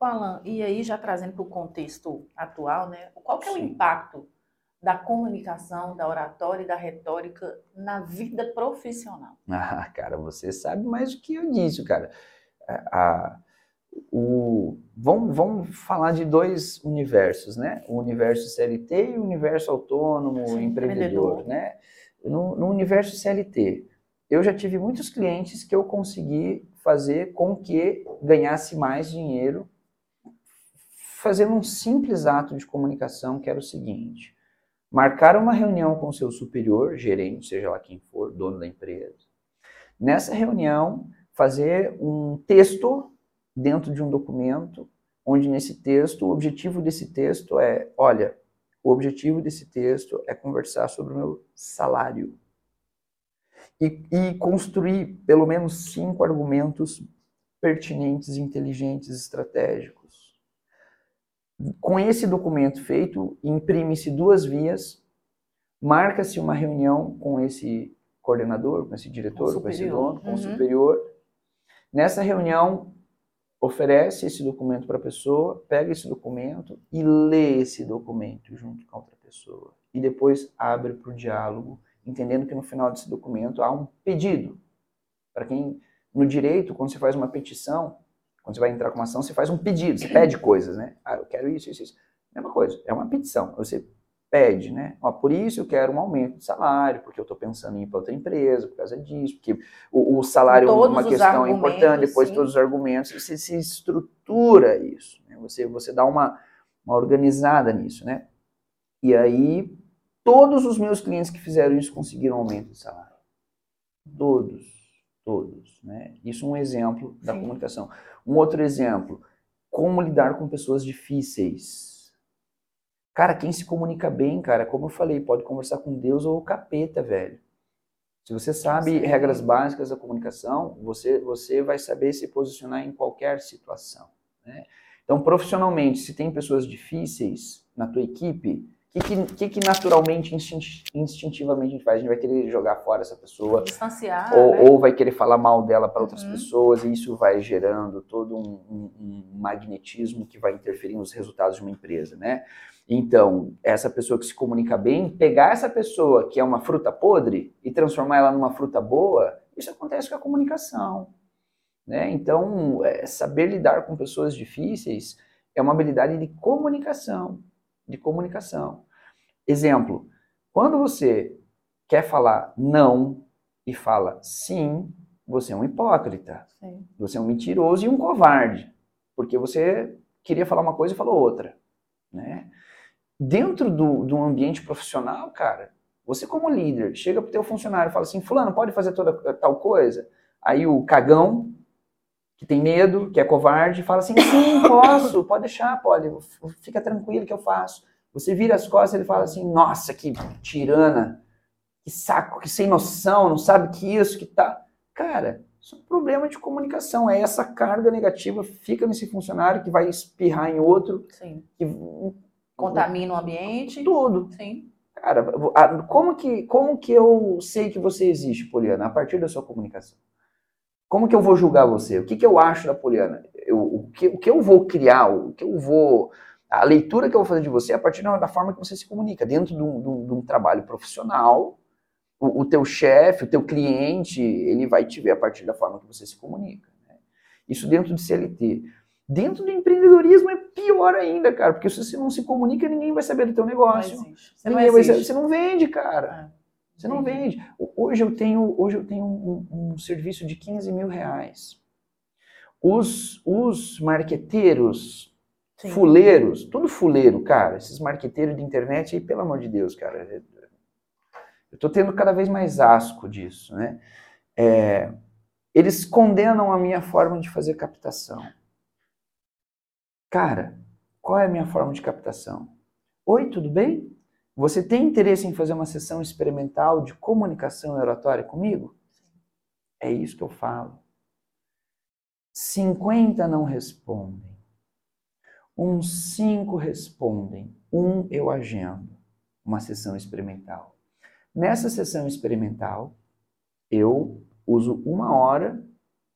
Alan, e aí já trazendo para o contexto atual, né? Qual que é o impacto da comunicação, da oratória e da retórica na vida profissional? Ah, cara, você sabe mais do que eu disse, cara. A, o, vamos, vamos falar de dois universos, né? O universo CLT e o universo autônomo, Sim, empreendedor, né? No, no universo CLT, eu já tive muitos clientes que eu consegui fazer com que ganhasse mais dinheiro fazendo um simples ato de comunicação que era o seguinte: marcar uma reunião com seu superior, gerente, seja lá quem for, dono da empresa. Nessa reunião, fazer um texto dentro de um documento onde nesse texto, o objetivo desse texto é, olha, o objetivo desse texto é conversar sobre o meu salário. E, e construir pelo menos cinco argumentos pertinentes, inteligentes, estratégicos. Com esse documento feito, imprime-se duas vias, marca-se uma reunião com esse coordenador, com esse diretor, com, com esse dono, com uhum. o superior. Nessa reunião, oferece esse documento para a pessoa, pega esse documento e lê esse documento junto com a outra pessoa. E depois abre para o diálogo, entendendo que no final desse documento há um pedido. Para quem, no direito, quando você faz uma petição, quando você vai entrar com uma ação, você faz um pedido, você pede coisas, né? Ah, eu quero isso, isso, isso. Mesma coisa, é uma petição. Você pede, né? Ó, por isso eu quero um aumento de salário, porque eu estou pensando em ir para outra empresa por causa disso, porque o, o salário é uma questão importante, depois sim. todos os argumentos, você se estrutura isso, né? você, você dá uma, uma organizada nisso, né? E aí, todos os meus clientes que fizeram isso conseguiram aumento de salário. Todos, todos, né? Isso é um exemplo da sim. comunicação. Um outro exemplo, como lidar com pessoas difíceis Cara, quem se comunica bem, cara, como eu falei, pode conversar com Deus ou o capeta, velho. Se você sabe Sim. regras básicas da comunicação, você, você vai saber se posicionar em qualquer situação. Né? Então, profissionalmente, se tem pessoas difíceis na tua equipe, o que, que, que, naturalmente, instintivamente a gente faz? A gente vai querer jogar fora essa pessoa. Distanciar. Ou, né? ou vai querer falar mal dela para outras uhum. pessoas, e isso vai gerando todo um, um, um magnetismo que vai interferir nos resultados de uma empresa, né? Então, essa pessoa que se comunica bem, pegar essa pessoa que é uma fruta podre e transformar ela numa fruta boa, isso acontece com a comunicação. Né? Então, é, saber lidar com pessoas difíceis é uma habilidade de comunicação. De comunicação. Exemplo: quando você quer falar não e fala sim, você é um hipócrita. Sim. Você é um mentiroso e um covarde. Porque você queria falar uma coisa e falou outra. Né? dentro do, do ambiente profissional, cara, você como líder, chega pro teu funcionário e fala assim, fulano, pode fazer toda tal coisa? Aí o cagão, que tem medo, que é covarde, fala assim, sim, posso, pode deixar, pode, fica tranquilo que eu faço. Você vira as costas e ele fala assim, nossa, que tirana, que saco, que sem noção, não sabe que isso, que tá... Cara, isso é um problema de comunicação, é essa carga negativa fica nesse funcionário que vai espirrar em outro, Sim. que Contamina o ambiente. Tudo. Sim. Cara, como que, como que eu sei que você existe, Poliana? A partir da sua comunicação. Como que eu vou julgar você? O que, que eu acho da Poliana? Eu, o, que, o que eu vou criar? O que eu vou. A leitura que eu vou fazer de você é a partir da forma que você se comunica. Dentro de um, de um, de um trabalho profissional, o, o, teu chefe, o teu cliente, ele vai te ver a partir da forma que você se comunica. Né? Isso dentro de CLT. Dentro do empreendedorismo é pior ainda, cara, porque se você não se comunica, ninguém vai saber do teu negócio. Não você, não vai saber, você não vende, cara. É. Você não vende. Hoje eu tenho, hoje eu tenho um, um serviço de 15 mil reais. Os, os marqueteiros, Sim. fuleiros, tudo fuleiro, cara, esses marqueteiros de internet aí, pelo amor de Deus, cara, eu tô tendo cada vez mais asco disso, né? É, eles condenam a minha forma de fazer captação. Cara, qual é a minha forma de captação? Oi, tudo bem? Você tem interesse em fazer uma sessão experimental de comunicação oratória comigo? É isso que eu falo. 50 não respondem. Uns 5 respondem. Um eu agendo. Uma sessão experimental. Nessa sessão experimental, eu uso uma hora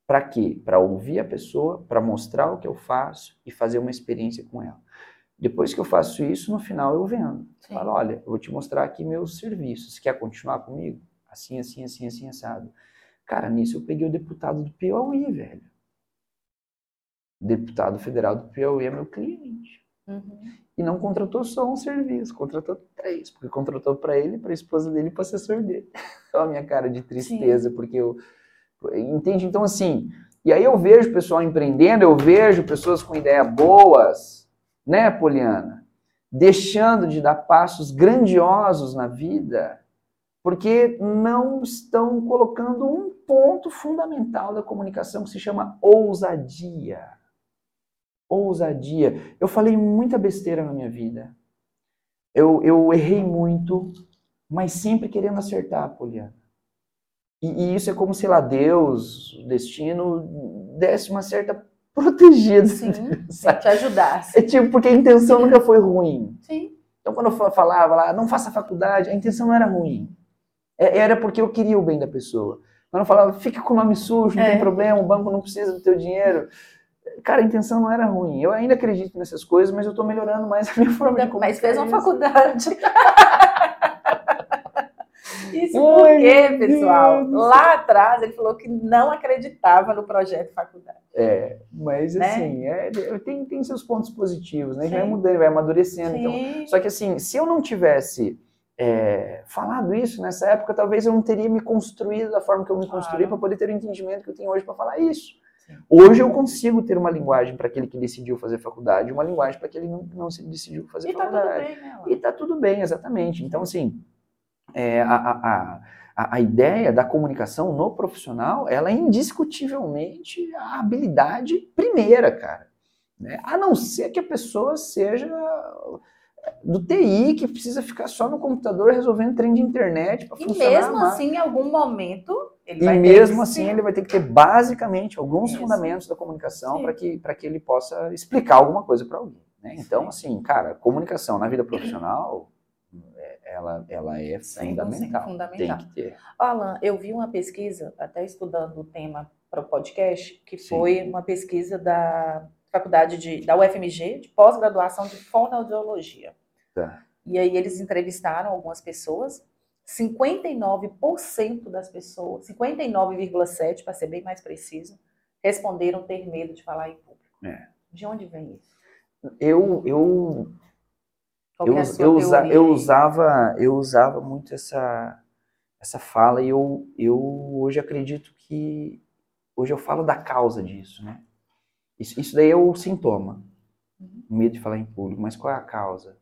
para quê? Para ouvir a pessoa, para mostrar o que eu faço e fazer uma experiência com ela. Depois que eu faço isso, no final eu vendo. Sim. Falo, olha, eu vou te mostrar aqui meus serviços. Quer continuar comigo? Assim, assim, assim, assim, assado. Cara, nisso eu peguei o deputado do Piauí, velho. Deputado federal do Piauí é meu cliente. Uhum. E não contratou só um serviço, contratou três. Porque contratou para ele, para a esposa dele e para assessor dele. Olha a minha cara de tristeza, Sim. porque eu Entende? Então, assim, e aí eu vejo pessoal empreendendo, eu vejo pessoas com ideias boas, né, Poliana? Deixando de dar passos grandiosos na vida, porque não estão colocando um ponto fundamental da comunicação que se chama ousadia. Ousadia. Eu falei muita besteira na minha vida. Eu, eu errei muito, mas sempre querendo acertar, Poliana. E, e, isso é como, sei lá, Deus, o destino, desse uma certa protegida. Sim, te ajudasse. É tipo, porque a intenção nunca foi ruim. Sim. Então, quando eu falava lá, não faça faculdade, a intenção não era ruim. É, era porque eu queria o bem da pessoa. Quando eu falava, fica com o nome sujo, não é. tem problema, o banco não precisa do teu dinheiro. Cara, a intenção não era ruim. Eu ainda acredito nessas coisas, mas eu estou melhorando mais a minha forma de Mas fez uma faculdade. Isso porque, pessoal, lá atrás ele falou que não acreditava no projeto faculdade. É, mas né? assim, é, tem, tem seus pontos positivos, né? Sim. Vai mudando, vai amadurecendo. Então, só que assim, se eu não tivesse é, falado isso nessa época, talvez eu não teria me construído da forma que eu me construí claro. para poder ter o entendimento que eu tenho hoje para falar isso. Hoje eu consigo ter uma linguagem para aquele que decidiu fazer faculdade, uma linguagem para aquele que não, não se decidiu fazer e faculdade. Tá tudo bem, né, e tá tudo bem, exatamente. Então, assim, é, a, a, a, a, ideia da comunicação no profissional, ela é indiscutivelmente a habilidade primeira, cara. Né? A não ser que a pessoa seja do TI, que precisa ficar só no computador resolvendo trem de internet para funcionar. E mesmo assim, em algum momento, ele e vai mesmo ter assim, ele vai ter que ter basicamente alguns Isso. fundamentos da comunicação para que, que ele possa explicar alguma coisa para alguém. Né? Então, assim, cara, comunicação na vida profissional ela, ela é fundamental. fundamental. Tem que ter. Alan, eu vi uma pesquisa, até estudando o tema para o podcast, que Sim. foi uma pesquisa da faculdade de, da UFMG, de pós-graduação de fonoaudiologia. Tá. E aí eles entrevistaram algumas pessoas, 59% das pessoas, 59,7% para ser bem mais preciso, responderam ter medo de falar em público. É. De onde vem isso? Eu, eu eu, é eu, usa, eu, usava eu usava muito essa essa fala e eu, eu hoje acredito que hoje eu falo da causa disso, né? Isso, isso daí é o sintoma, uhum. medo de falar em público. Mas qual é a causa?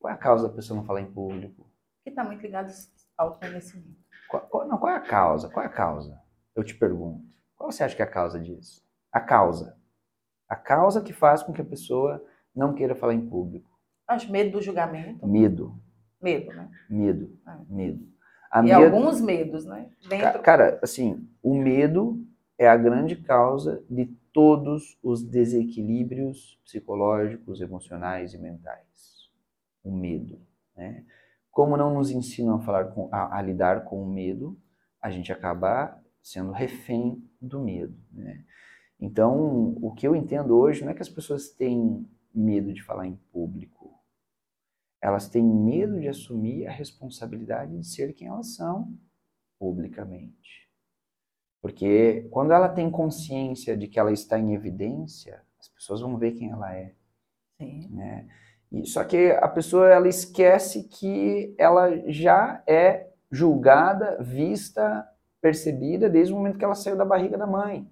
Qual é a causa da pessoa não falar em público? Que está muito ligado ao conhecimento. Qual, qual, não, qual é a causa? Qual é a causa? Eu te pergunto. Qual você acha que é a causa disso? A causa. A causa que faz com que a pessoa não queira falar em público. Acho medo do julgamento. Medo. Medo, né? Medo. É. Medo. A e medo... alguns medos, né? Dentro... Cara, assim, o medo é a grande causa de todos os desequilíbrios psicológicos, emocionais e mentais. O medo, né? Como não nos ensinam a com, a, a lidar com o medo, a gente acaba sendo refém do medo, né? Então, o que eu entendo hoje não é que as pessoas têm medo de falar em público. Elas têm medo de assumir a responsabilidade de ser quem elas são publicamente. Porque quando ela tem consciência de que ela está em evidência, as pessoas vão ver quem ela é. Sim. Né? E, só que a pessoa ela esquece que ela já é julgada, vista, percebida desde o momento que ela saiu da barriga da mãe.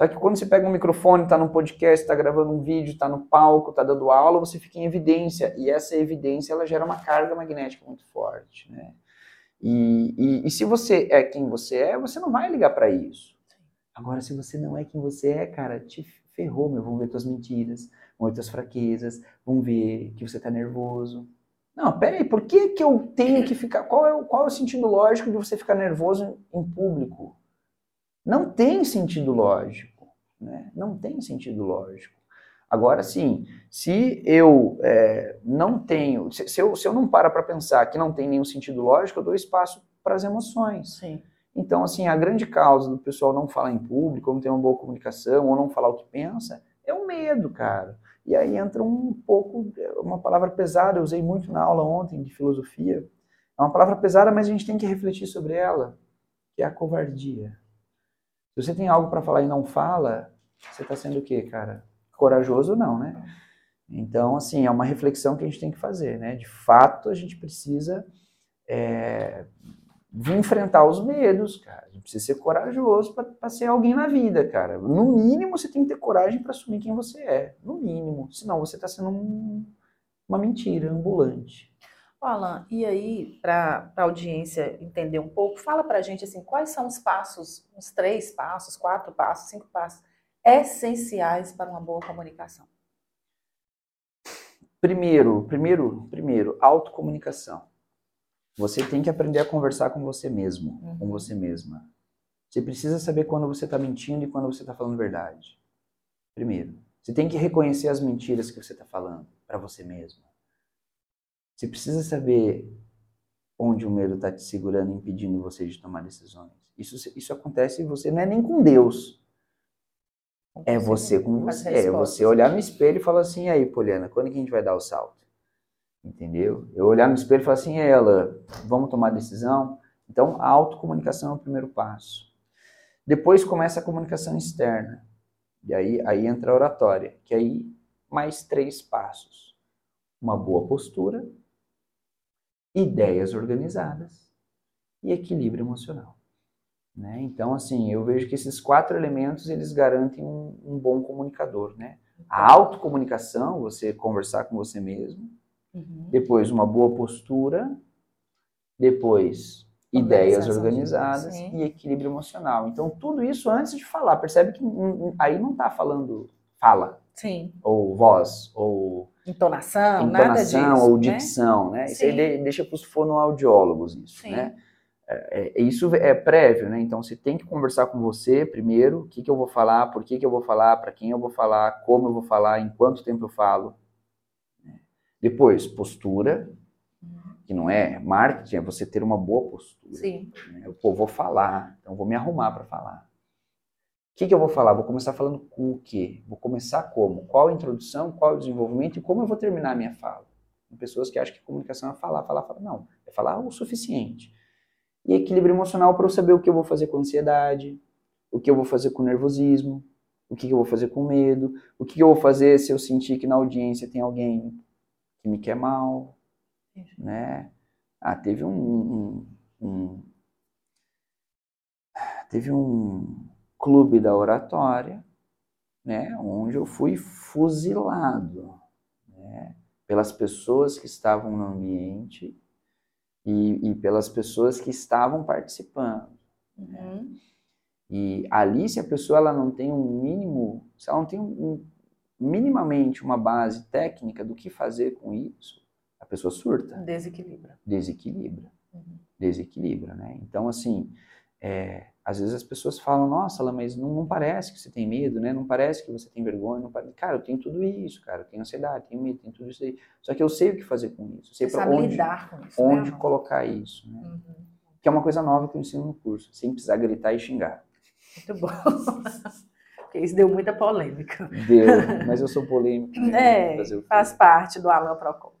Só que quando você pega um microfone, está num podcast, está gravando um vídeo, está no palco, está dando aula, você fica em evidência. E essa evidência ela gera uma carga magnética muito forte. Né? E, e, e se você é quem você é, você não vai ligar para isso. Agora, se você não é quem você é, cara, te ferrou, meu. Vão ver tuas mentiras, vão ver tuas fraquezas, vão ver que você está nervoso. Não, peraí, por que, que eu tenho que ficar. Qual é, qual é o sentido lógico de você ficar nervoso em público? Não tem sentido lógico. Né? Não tem sentido lógico. Agora, sim, se eu é, não tenho, se, se, eu, se eu não para para pensar que não tem nenhum sentido lógico, eu dou espaço para as emoções. Sim. Então, assim, a grande causa do pessoal não falar em público, ou não ter uma boa comunicação, ou não falar o que pensa, é o medo, cara. E aí entra um pouco, uma palavra pesada, eu usei muito na aula ontem de filosofia. É uma palavra pesada, mas a gente tem que refletir sobre ela, que é a covardia. Se você tem algo para falar e não fala, você está sendo o quê, cara? Corajoso não, né? Então, assim, é uma reflexão que a gente tem que fazer, né? De fato, a gente precisa é, enfrentar os medos, cara. A gente precisa ser corajoso para ser alguém na vida, cara. No mínimo, você tem que ter coragem para assumir quem você é. No mínimo. Senão, você está sendo um, uma mentira ambulante. Alan, e aí, para a audiência entender um pouco, fala para a gente assim, quais são os passos, uns três passos, quatro passos, cinco passos, essenciais para uma boa comunicação? Primeiro, primeiro, primeiro, autocomunicação. Você tem que aprender a conversar com você mesmo, uhum. com você mesma. Você precisa saber quando você está mentindo e quando você está falando verdade. Primeiro, você tem que reconhecer as mentiras que você está falando para você mesmo. Você precisa saber onde o medo está te segurando, impedindo você de tomar decisões. Isso, isso acontece e você não é nem com Deus. É você com você. É você olhar no espelho e falar assim, aí, Poliana, quando que a gente vai dar o salto? Entendeu? Eu olhar no espelho e falar assim, ela, vamos tomar decisão? Então, a autocomunicação é o primeiro passo. Depois começa a comunicação externa. E aí, aí entra a oratória, que aí mais três passos. Uma boa postura, ideias organizadas e equilíbrio emocional. Né? Então, assim, eu vejo que esses quatro elementos, eles garantem um, um bom comunicador, né? A então autocomunicação, você conversar com você mesmo, uhum. depois uma boa postura, depois ideias organizadas e equilíbrio emocional. Então, tudo isso antes de falar. Percebe que aí não está falando fala. Sim. Ou voz, ou entonação, entonação nada disso, ou né? dicção, né? né? Isso aí deixa para os fonoaudiólogos isso, Sim. né? É, é, isso é prévio, né? Então você tem que conversar com você primeiro, o que, que eu vou falar, por que, que eu vou falar, para quem eu vou falar, como eu vou falar, em quanto tempo eu falo. Depois, postura, que não é marketing, é você ter uma boa postura. Sim. Né? Eu pô, vou falar, então vou me arrumar para falar. O que, que eu vou falar? Vou começar falando com o quê? Vou começar como? Qual a introdução, qual o desenvolvimento e como eu vou terminar a minha fala? Tem pessoas que acham que comunicação é falar, falar, falar. Não, é falar o suficiente. E equilíbrio emocional para eu saber o que eu vou fazer com ansiedade, o que eu vou fazer com nervosismo, o que eu vou fazer com medo, o que eu vou fazer se eu sentir que na audiência tem alguém que me quer mal, né? Ah, teve um, um, um, teve um clube da oratória, né, onde eu fui fuzilado, né, pelas pessoas que estavam no ambiente e, e pelas pessoas que estavam participando. Né. Uhum. E ali, se a pessoa ela não tem um mínimo, se ela não tem um, minimamente uma base técnica do que fazer com isso, a pessoa surta. Desequilibra. Desequilibra. Uhum. Desequilibra, né? Então, assim, é, às vezes as pessoas falam, nossa, mas não, não, parece que você tem medo, né? Não parece que você tem vergonha. Não parece... Cara, eu tenho tudo isso, cara. Eu tenho ansiedade, tenho medo, tenho tudo isso aí. Só que eu sei o que fazer com isso. Eu sei para onde, lidar com isso, onde né, colocar isso, né? Uhum. Que é uma coisa nova que eu ensino no curso, sem precisar gritar e xingar. Muito bom. Porque isso deu muita polêmica. Deu, mas eu sou polêmico. Né? É, faz parte do Alan Procon.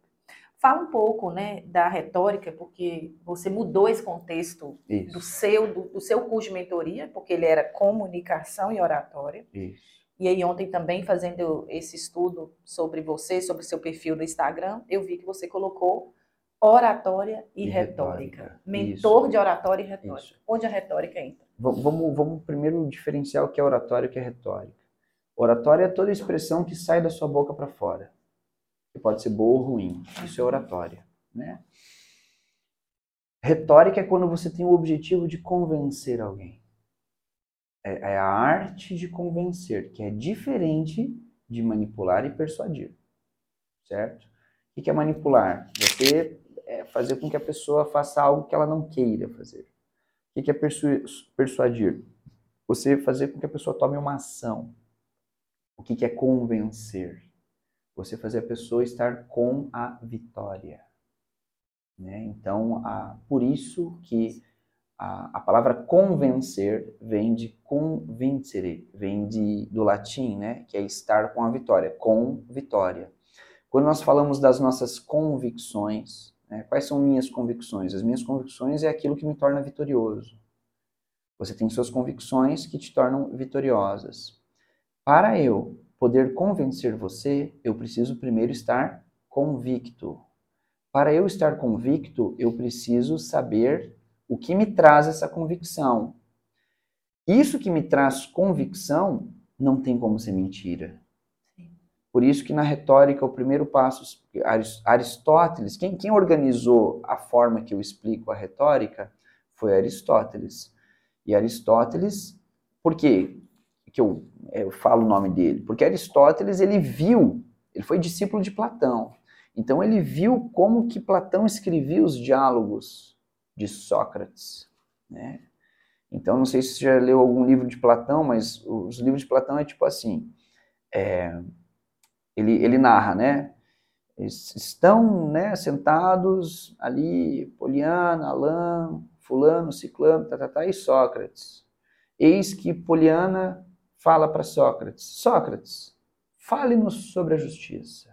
Fala um pouco né, da retórica, porque você mudou esse contexto do seu, do, do, seu curso de mentoria, porque ele era comunicação e oratória. Isso. E aí ontem também, fazendo esse estudo sobre você, sobre o seu perfil no Instagram, eu vi que você colocou oratória e, e retórica. retórica. Mentor Isso. de oratória e retórica. Isso. Onde a retórica entra? Vamos, vamos primeiro diferenciar o que é oratória e o que é retórica. Oratória é toda expressão que sai da sua boca para fora que pode ser boa ou ruim. Isso é oratória, né? Retórica é quando você tem o objetivo de convencer alguém. É, é a arte de convencer, que é diferente de manipular e persuadir, certo? O que é manipular? Você é fazer com que a pessoa faça algo que ela não queira fazer. O que é persuadir? Você fazer com que a pessoa tome uma ação. O que é convencer? Você fazer a pessoa estar com a vitória. Né? Então, a, por isso que a, a, palavra convencer vem de convincere, vem de, do latim, né? que é estar com a vitória, com vitória. Quando nós falamos das nossas convicções, né? quais são minhas convicções? As minhas convicções é aquilo que me torna vitorioso. Você tem suas convicções que te tornam vitoriosas. Para eu poder convencer você, eu preciso primeiro estar convicto. Para eu estar convicto, eu preciso saber o que me traz essa convicção. Isso que me traz convicção não tem como ser mentira. Por isso que na retórica o primeiro passo, Aristóteles, quem, quem organizou a forma que eu explico a retórica foi Aristóteles. E Aristóteles, por quê? Que eu, eu falo o nome dele? Porque Aristóteles, ele viu, ele foi discípulo de Platão. Então ele viu como que Platão escrevia os diálogos de Sócrates, né? Então, não sei se você já leu algum livro de Platão, mas os livros de Platão é tipo assim, é, ele, ele narra, né? Eles estão né, sentados ali, Poliana, Alain, Fulano, Ciclano, tá, tá, tá, e Sócrates. Eis que Poliana fala para Sócrates: Sócrates, fale-nos sobre a justiça.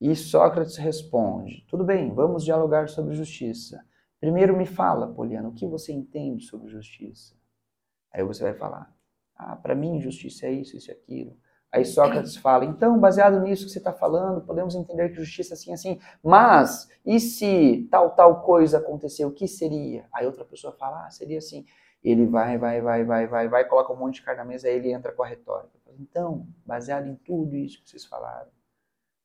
E Sócrates responde: Tudo bem, vamos dialogar sobre justiça. Primeiro me fala, Poliana, o que você entende sobre justiça? Aí você vai falar: Ah, para mim justiça é isso, isso e aquilo. Aí Sócrates fala, então, baseado nisso que você está falando, podemos entender que justiça é assim, assim, mas e se tal, tal coisa aconteceu, o que seria? Aí outra pessoa fala, ah, seria assim. Ele vai, vai, vai, vai, vai, vai, coloca um monte de carne na mesa, aí ele entra com a retórica. Então, baseado em tudo isso que vocês falaram,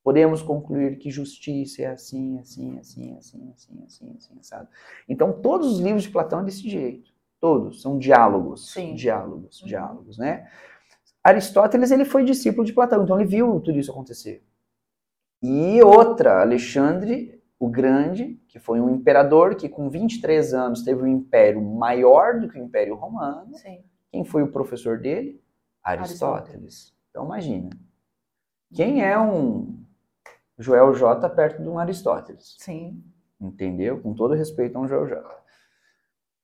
podemos concluir que justiça é assim, assim, assim, assim, assim, assim, assim, sabe? Então, todos os livros de Platão é desse jeito. Todos, são diálogos, Sim. diálogos, uhum. diálogos, né? Aristóteles ele foi discípulo de Platão, então ele viu tudo isso acontecer. E outra, Alexandre o Grande, que foi um imperador que com 23 anos teve um império maior do que o Império Romano. Sim. Quem foi o professor dele? Aristóteles. Aristóteles. Então imagina. Quem é um Joel J perto de um Aristóteles? Sim. Entendeu? Com todo respeito a um Joel J.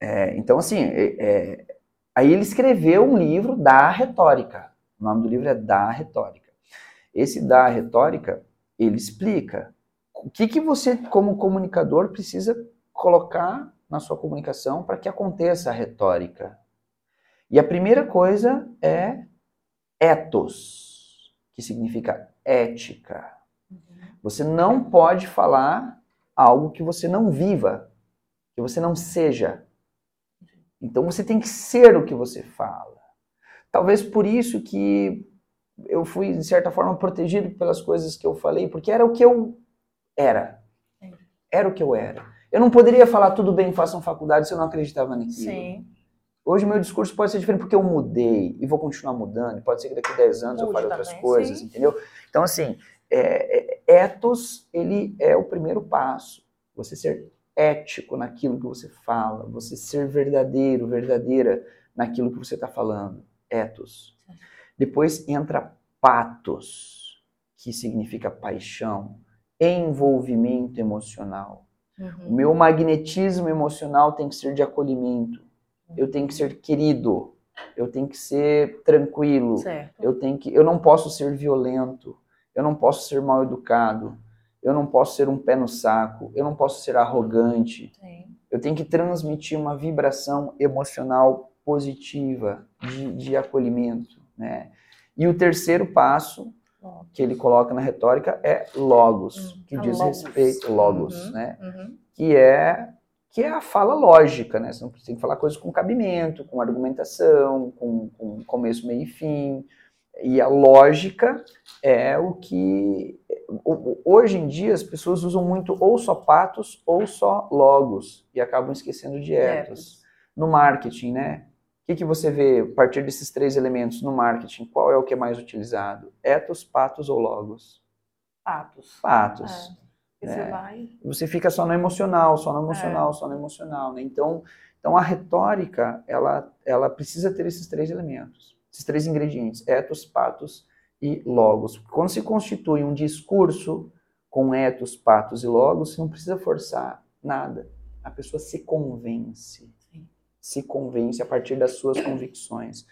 É, então, assim, é, é, Aí ele escreveu um livro da retórica. O nome do livro é Da Retórica. Esse Da Retórica, ele explica o que, que você, como comunicador, precisa colocar na sua comunicação para que aconteça a retórica. E a primeira coisa é ethos, que significa ética. Você não pode falar algo que você não viva, que você não seja. Então você tem que ser o que você fala. Talvez por isso que eu fui, de certa forma, protegido pelas coisas que eu falei, porque era o que eu era. Era o que eu era. Eu não poderia falar tudo bem, façam faculdade se eu não acreditava naquilo. Sim. Hoje meu discurso pode ser diferente porque eu mudei e vou continuar mudando. Pode ser que daqui a 10 anos Mude eu fale outras coisas, sim. entendeu? Então, assim, é, é, ethos, ele é o primeiro passo. Você ser ético naquilo que você fala, você ser verdadeiro, verdadeira naquilo que você está falando. Ethos. Depois entra patos, que significa paixão, envolvimento emocional. Uhum. O meu magnetismo emocional tem que ser de acolhimento. Eu tenho que ser querido. Eu tenho que ser tranquilo. Certo. Eu tenho que, eu não posso ser violento. Eu não posso ser mal educado eu não posso ser um pé no saco, eu não posso ser arrogante. Sim. Eu tenho que transmitir uma vibração emocional positiva, de, de acolhimento. Né? E o terceiro passo que ele coloca na retórica é logos, hum, que diz logos. respeito, logos, uhum, né? Uhum. Que é que é a fala lógica, né? Você tem que falar coisas com cabimento, com argumentação, com, com começo, meio e fim. E a lógica é o que hoje em dia as pessoas usam muito ou só patos ou só logos e acabam esquecendo de etos. No marketing, né? O que, que você vê a partir desses três elementos no marketing? Qual é o que é mais utilizado? Etos, patos ou logos? Patos. Patos. É. Você, é. vai... você fica só no emocional, só no emocional, é. só no emocional. Né? Então, então a retórica ela, ela precisa ter esses três elementos, esses três ingredientes: etos, patos e logos. Quando se constitui um discurso com etos, patos e logos, você não precisa forçar nada. A pessoa se convence. Se convence a partir das suas convicções.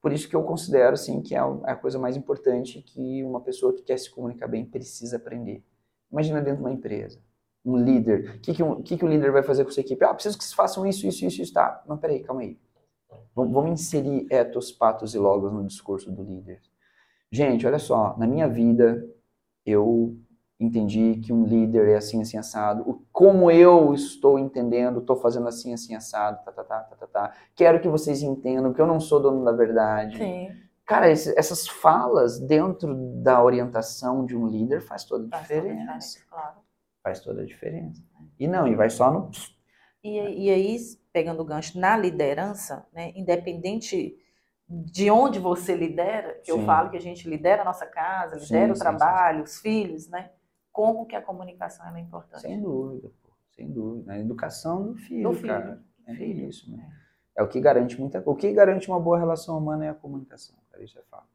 Por isso que eu considero assim que é, é a coisa mais importante que uma pessoa que quer se comunicar bem precisa aprender. Imagina dentro de uma empresa, um líder. O que, que, um, que, que o líder vai fazer com sua equipe? Ah, preciso que vocês façam isso, isso, isso, isso. Tá, não, peraí, calma aí. Vamos inserir etos, patos e logos no discurso do líder. Gente, olha só, na minha vida eu entendi que um líder é assim, assim, assado. Como eu estou entendendo, estou fazendo assim, assim, assado, tá, tá, tá, tá, tá, tá. Quero que vocês entendam que eu não sou dono da verdade. Sim. Cara, esse, essas falas dentro da orientação de um líder faz toda a faz diferença. Toda a diferença claro. Faz toda a diferença. E não, e vai só no... E, e aí, pegando o gancho na liderança, né, independente de onde você lidera, que eu Sim. falo que a gente lidera a nossa casa, lidera Sim, o sim, trabalho, os filhos, né? Como que a comunicação é importante. Sem dúvida, pô, sem dúvida. A educação do filho, Do filho, cara. É filho. isso, né? É o que garante muita O que garante uma boa relação humana é a comunicação, cara. Isso é fato.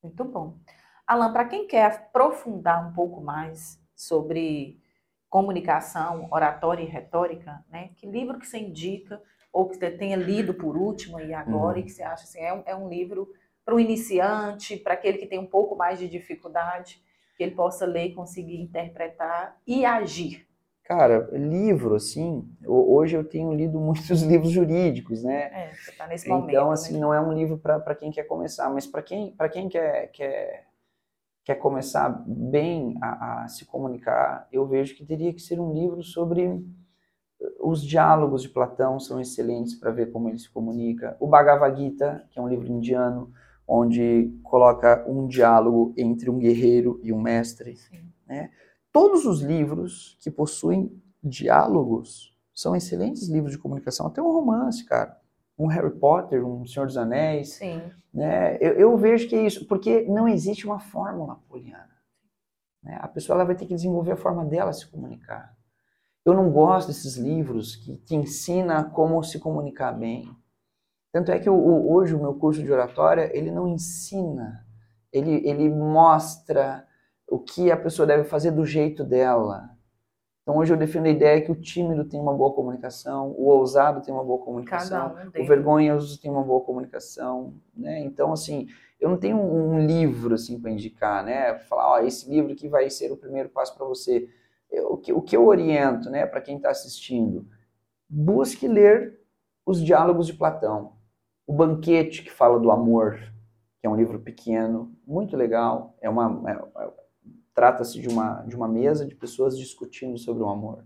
Muito bom. Alan, para quem quer aprofundar um pouco mais sobre comunicação, oratória e retórica, né? Que livro que você indica ou que você tenha lido por último e agora Uhum. e que você acha assim, é um, é um livro para o iniciante, para aquele que tem um pouco mais de dificuldade, que ele possa ler e conseguir interpretar e agir. Cara, livro, assim, ho- hoje eu tenho lido muitos livros jurídicos, né? É, você está nesse momento. Então, assim, né? não é um livro para quem quer começar, mas para quem, pra quem quer, quer, quer começar bem a, a se comunicar, eu vejo que teria que ser um livro sobre os diálogos de Platão, são excelentes para ver como ele se comunica. O Bhagavad Gita, que é um livro indiano, onde coloca um diálogo entre um guerreiro e um mestre. Sim. Todos os livros que possuem diálogos são excelentes livros de comunicação, até um romance, cara. Um Harry Potter, um Senhor dos Anéis, Sim. né? Eu, eu vejo que é isso, porque não existe uma fórmula poliana. né? A pessoa ela vai ter que desenvolver a forma dela se comunicar. Eu não gosto desses livros que te ensina como se comunicar bem. Tanto é que o- o- hoje o meu curso de oratória, ele não ensina, ele, ele mostra o que a pessoa deve fazer do jeito dela. Então hoje eu defendo a ideia que o tímido tem uma boa comunicação, o ousado tem uma boa comunicação, um o vergonhoso tem uma boa comunicação, né? Então assim, eu não tenho um, um livro assim para indicar, né? Falar, ó, esse livro que vai ser o primeiro passo para você. Eu- o, que, o que eu oriento, né, para quem está assistindo, busque ler os diálogos de Platão, o banquete que fala do amor, que é um livro pequeno, muito legal, é uma é- é- trata-se de uma de uma mesa de pessoas discutindo sobre o amor,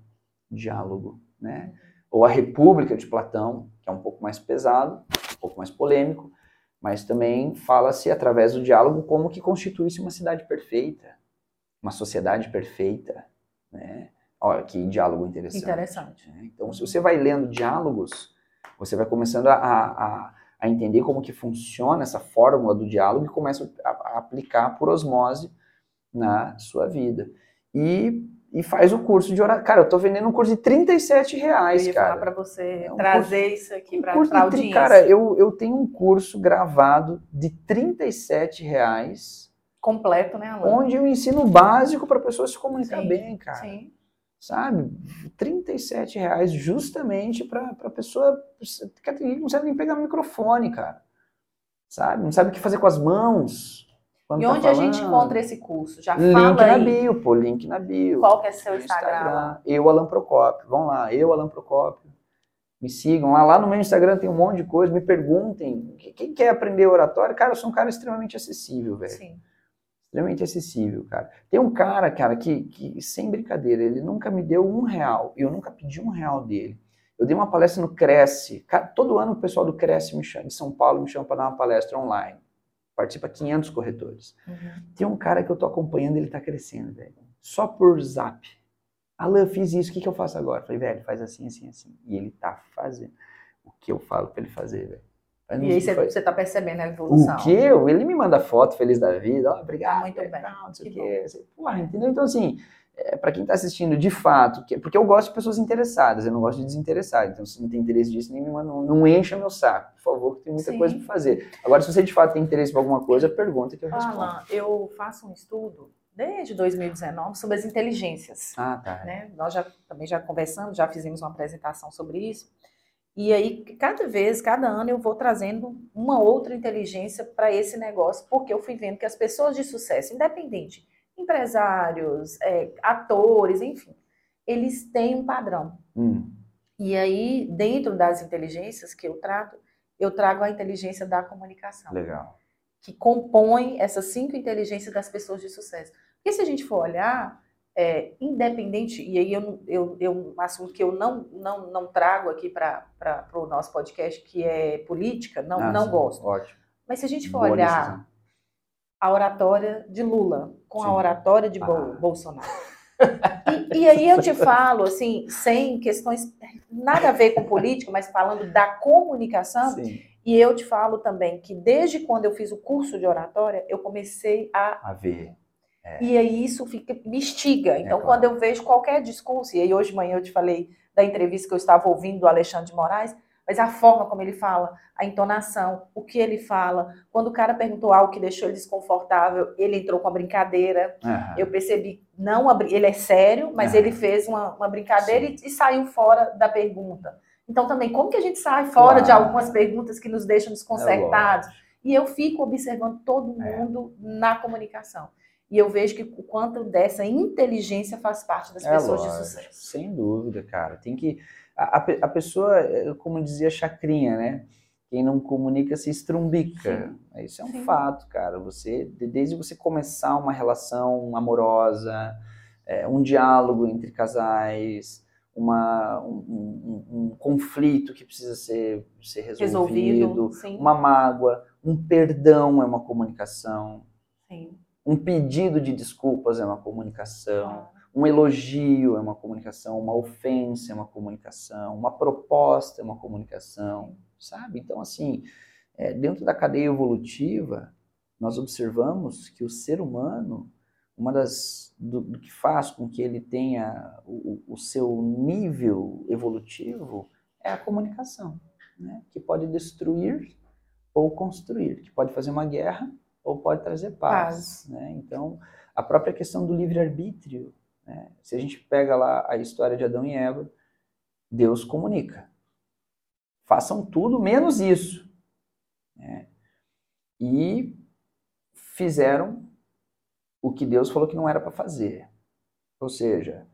diálogo, né? Ou a República de Platão, que é um pouco mais pesado, um pouco mais polêmico, mas também fala-se através do diálogo como que constitui-se uma cidade perfeita, uma sociedade perfeita, né? Olha que diálogo interessante. Interessante. né? Então, se você vai lendo diálogos, você vai começando a, a, a entender como que funciona essa fórmula do diálogo e começa a, a aplicar por osmose na sua vida. E, e faz o curso de oratória. Cara, eu tô vendendo um curso de 37 Eu reais, ia falar cara. para você É um trazer isso aqui Um curso a tri- audiência. Cara, eu, eu tenho um curso gravado de 37 reais, Completo, né, Alan? onde eu ensino o básico para a pessoa se comunicar Sim, bem, cara. Sim. Sabe? 37 reais justamente para a pessoa que não sabe nem pegar o microfone, cara. Sabe? Não sabe o que fazer com as mãos. E tá onde a gente falando. encontra esse curso? Já Link fala na aí. bio, pô, link na bio. Qual que é seu Instagram? Alan? Eu, Alan Procópio. Vão lá, eu, Alan Procópio. Me sigam lá. Lá no meu Instagram tem um monte de coisa. Me perguntem. Quem- quer aprender oratória? Cara, eu sou um cara extremamente acessível, velho Sim. Extremamente acessível, cara. Tem um cara, cara, que, que, sem brincadeira, ele nunca me deu um real. Eu nunca pedi um real dele. Eu dei uma palestra no Cresce. Cara, todo ano o pessoal do Cresce me chama, de São Paulo me chama para dar uma palestra online. Participa 500 corretores. Uhum. Tem um cara que eu tô acompanhando, ele tá crescendo, velho. Só por zap. Alan, eu fiz isso, o que, que eu faço agora? Falei, velho, faz assim, assim, assim. E ele tá fazendo o que eu falo pra ele fazer, velho. E aí você, faz- você tá percebendo a evolução. o que? Ele me manda foto feliz da vida, ó, obrigado, muito bem. legal, não sei o quê. Porra, entendeu? Então, assim, é, para quem tá assistindo de fato, que- porque eu gosto de pessoas interessadas, eu não gosto de desinteressado. Então, se não tem interesse disso, nem me manda, não, não encha meu saco, por favor, que tem muita Sim. coisa para fazer. Agora, se você de fato tem interesse por alguma coisa, pergunta que eu respondo. Alan, eu faço um estudo desde 2019 sobre as inteligências. Ah, tá. né? Nós já também já conversamos, já fizemos uma apresentação sobre isso. E aí, cada vez, cada ano, eu vou trazendo uma outra inteligência para esse negócio, porque eu fui vendo que as pessoas de sucesso, independente, empresários, é, atores, enfim, eles têm um padrão. Hum, E aí, dentro das inteligências que eu trato, eu trago a inteligência da comunicação legal. que compõem essas cinco inteligências das pessoas de sucesso. Porque se a gente for olhar, é, independente, e aí eu, eu, eu, um assunto que eu não, não, não trago aqui para o nosso podcast, que é política, não, Ah, não sim, gosto. Ótimo. Mas se a gente for Boa olhar decisão. a oratória de Lula com Sim. a oratória de Ah. Bolsonaro. E, e aí eu te falo, assim, sem questões, nada a ver com política, mas falando da comunicação, Sim. E eu te falo também que desde quando eu fiz o curso de oratória, eu comecei a. A ver. É. E aí isso fica, me instiga. Então, claro. quando eu vejo qualquer discurso, e aí hoje de manhã eu te falei da entrevista que eu estava ouvindo do Alexandre de Moraes, mas a forma como ele fala, a entonação, o que ele fala. Quando o cara perguntou algo que deixou ele desconfortável, ele entrou com a brincadeira. Aham. Eu percebi, não ele é sério, mas Aham. ele fez uma, uma brincadeira e, e saiu fora da pergunta. Então também, como que a gente sai fora de Claro. algumas perguntas que nos deixam desconcertados? E eu fico observando todo É. mundo na comunicação. E eu vejo que o quanto dessa inteligência faz parte das É pessoas de lógico, sucesso. Sem dúvida, cara. Tem que. A, a pe- a pessoa, é, como dizia Chacrinha, né? Quem não comunica se estrumbica. Isso é um Sim. fato, cara. Você, de- desde você começar uma relação amorosa, é, um diálogo entre casais, uma, um, um- um conflito que precisa ser, ser resolvido, Resolvido, sim. uma mágoa, um perdão é uma comunicação, sim. Um pedido de desculpas é uma comunicação. Um elogio é uma comunicação, uma ofensa é uma comunicação, uma proposta é uma comunicação, sabe? Então, assim, é, dentro da cadeia evolutiva, nós observamos que o ser humano, uma das do, do que faz com que ele tenha o, o seu nível evolutivo é a comunicação, né? Que pode destruir ou construir, que pode fazer uma guerra ou pode trazer paz, né? Então, a própria questão do livre-arbítrio, né? se a gente pega lá a história de Adão e Eva, Deus comunica. Façam tudo menos isso. né? E fizeram o que Deus falou que não era para fazer. Ou seja,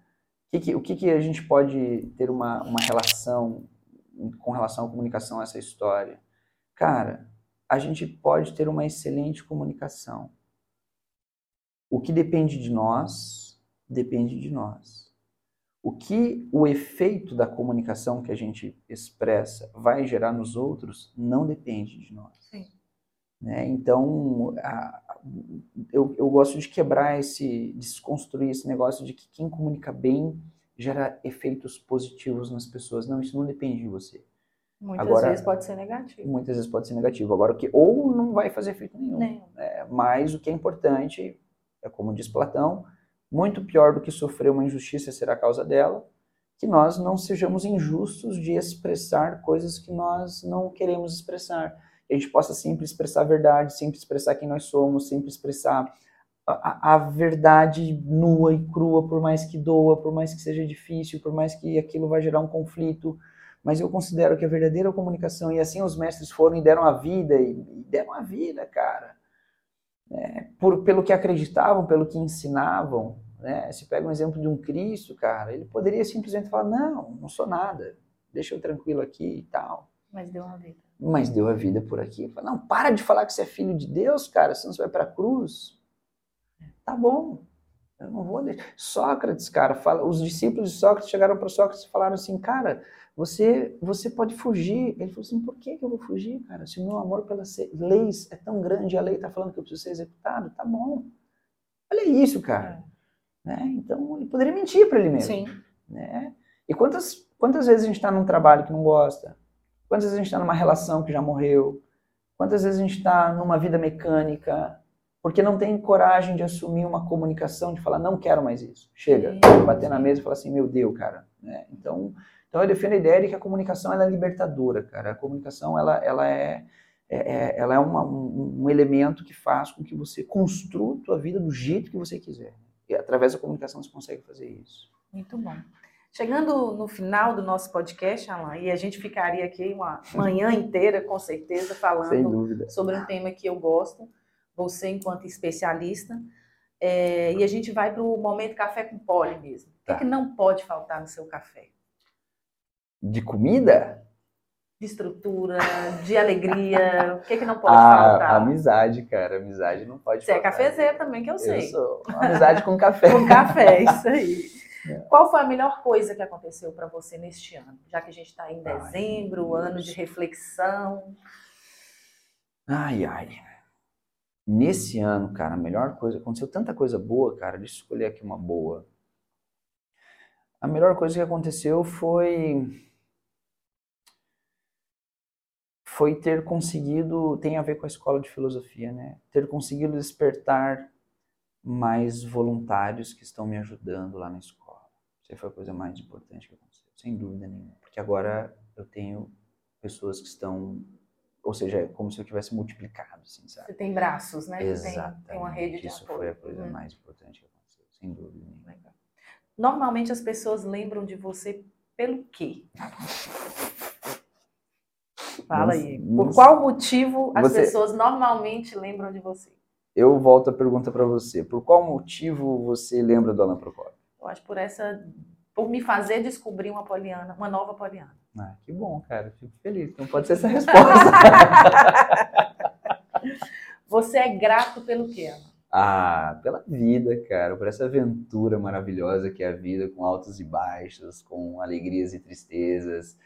o que, o que a gente pode ter uma, uma relação com relação à comunicação a essa história? Cara, a gente pode ter uma excelente comunicação. O que depende de nós, depende de nós. O que o efeito da comunicação que a gente expressa vai gerar nos outros não depende de nós. Sim. Né? Então, a- eu, eu gosto de quebrar esse, desconstruir esse negócio de que quem comunica bem gera efeitos positivos nas pessoas. Não, isso não depende de você. Muitas Agora- vezes pode ser negativo. Muitas vezes pode ser negativo. Agora, o que ou não vai fazer efeito nenhum. Nenhum. É, mas o que é importante é como diz Platão, muito pior do que sofrer uma injustiça será a causa dela, que nós não sejamos injustos de expressar coisas que nós não queremos expressar. Que a gente possa sempre expressar a verdade, sempre expressar quem nós somos, sempre expressar a, a- a verdade nua e crua, por mais que doa, por mais que seja difícil, por mais que aquilo vai gerar um conflito. Mas eu considero que a verdadeira comunicação, e assim os mestres foram e deram a vida, e, e deram a vida, cara é, por, pelo que acreditavam, pelo que ensinavam. Né? Se pega um exemplo de um Cristo, cara, ele poderia simplesmente falar: não, não sou nada, deixa eu tranquilo aqui e tal. Mas deu uma vida. Mas deu a vida por aqui. Fala, não, para de falar que você é filho de Deus, cara, senão você vai para a cruz. Tá bom, eu não vou deixar. Sócrates, cara, fala, os discípulos de Sócrates chegaram para Sócrates e falaram assim: cara, você, você pode fugir. Ele falou assim: por que, que eu vou fugir, cara? Se o meu amor pelas leis é tão grande e a lei está falando que eu preciso ser executado, tá bom. Olha isso, cara. Né? Então, ele poderia mentir para ele mesmo. Sim. Né? E quantas, quantas vezes a gente está num trabalho que não gosta? Quantas vezes a gente está numa relação que já morreu? Quantas vezes a gente está numa vida mecânica? Porque não tem coragem de assumir uma comunicação, de falar, não quero mais isso. Chega, Sim. bater na mesa e falar assim, meu Deus, cara. Né? Então, então eu defendo a ideia de que a comunicação ela é libertadora, cara. A comunicação ela, ela é, é- é- ela é uma- um, um elemento que faz com que você construa a tua vida do jeito que você quiser. E através da comunicação você consegue fazer isso. Muito bom. Chegando no final do nosso podcast, Alan, e a gente ficaria aqui uma manhã inteira, com certeza, falando sobre um tema que eu gosto, você enquanto especialista, é, e a gente vai para o momento café com pole mesmo. O que, Tá. é que não pode faltar no seu café? De comida? De estrutura, de alegria, o que, é que não pode a, faltar? amizade, cara. Amizade não pode Você é faltar. cafezeiro também, que eu Eu sei. sou. Amizade com café. Com café, isso aí. É. Qual foi a melhor coisa que aconteceu para você neste ano? Já que a gente está em Ai, dezembro, meu ano de reflexão. Ai, ai. Nesse ano, cara, a melhor coisa. Aconteceu tanta coisa boa, cara. Deixa eu escolher aqui uma boa. A melhor coisa que aconteceu foi. foi ter conseguido, tem a ver com a escola de filosofia, né? Ter conseguido despertar mais voluntários que estão me ajudando lá na escola. Isso foi a coisa mais importante que aconteceu, sem dúvida nenhuma. Porque agora eu tenho pessoas que estão, ou seja, é como se eu tivesse multiplicado, assim, sabe? Você tem braços, né? Exatamente. Tem, uma rede de Isso apoio. foi a coisa Uhum. mais importante que aconteceu, sem dúvida nenhuma. Legal. Normalmente as pessoas lembram de você pelo quê? Fala aí. Por qual motivo as Você- pessoas normalmente lembram de você? Eu volto a pergunta para você. Por qual motivo você lembra do Alan Procópio? Eu acho por essa, por me fazer descobrir uma Poliana, uma nova Poliana. Ah, que bom, cara. Fico feliz. Então pode ser essa a resposta. Você é grato pelo quê, Ana? ah, pela vida, cara. Por essa aventura maravilhosa que é a vida, com altos e baixos, com alegrias e tristezas,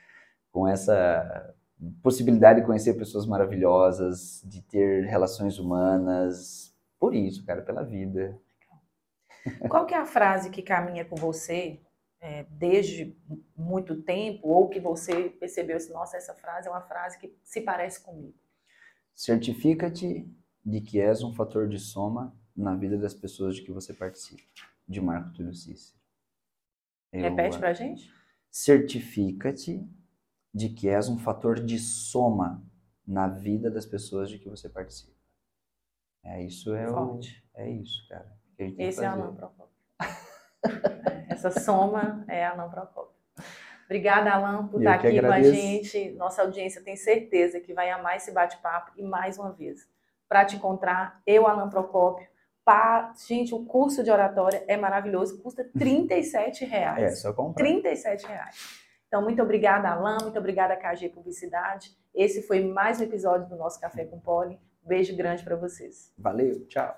com essa possibilidade de conhecer pessoas maravilhosas, de ter relações humanas. Por isso, cara, pela vida. Qual que é a frase que caminha com você é, desde muito tempo ou que você percebeu assim, nossa, essa frase é uma frase que se parece comigo? Certifica-te de que és um fator de soma na vida das pessoas de que você participa. De Marco Túlio Cícero. Eu, Repete pra gente? Certifica-te de que és um fator de soma na vida das pessoas de que você participa. É isso é o, é isso, cara. Esse é fazer. Alan Procópio. É, Essa soma é Alan Procópio. Obrigada, Alan, por Eu estar aqui com a agradeço. gente. Nossa audiência tem certeza que vai amar esse bate-papo. E mais uma vez, para te encontrar, eu, Alan Procópio. Pa... Gente, o curso de oratória é maravilhoso, custa R$ 37 É, reais. só comprar. 37 reais. Então, muito obrigada, Alan, muito obrigada, KG Publicidade. Esse foi mais um episódio do nosso Café com Poli. Beijo grande para vocês. Valeu, tchau.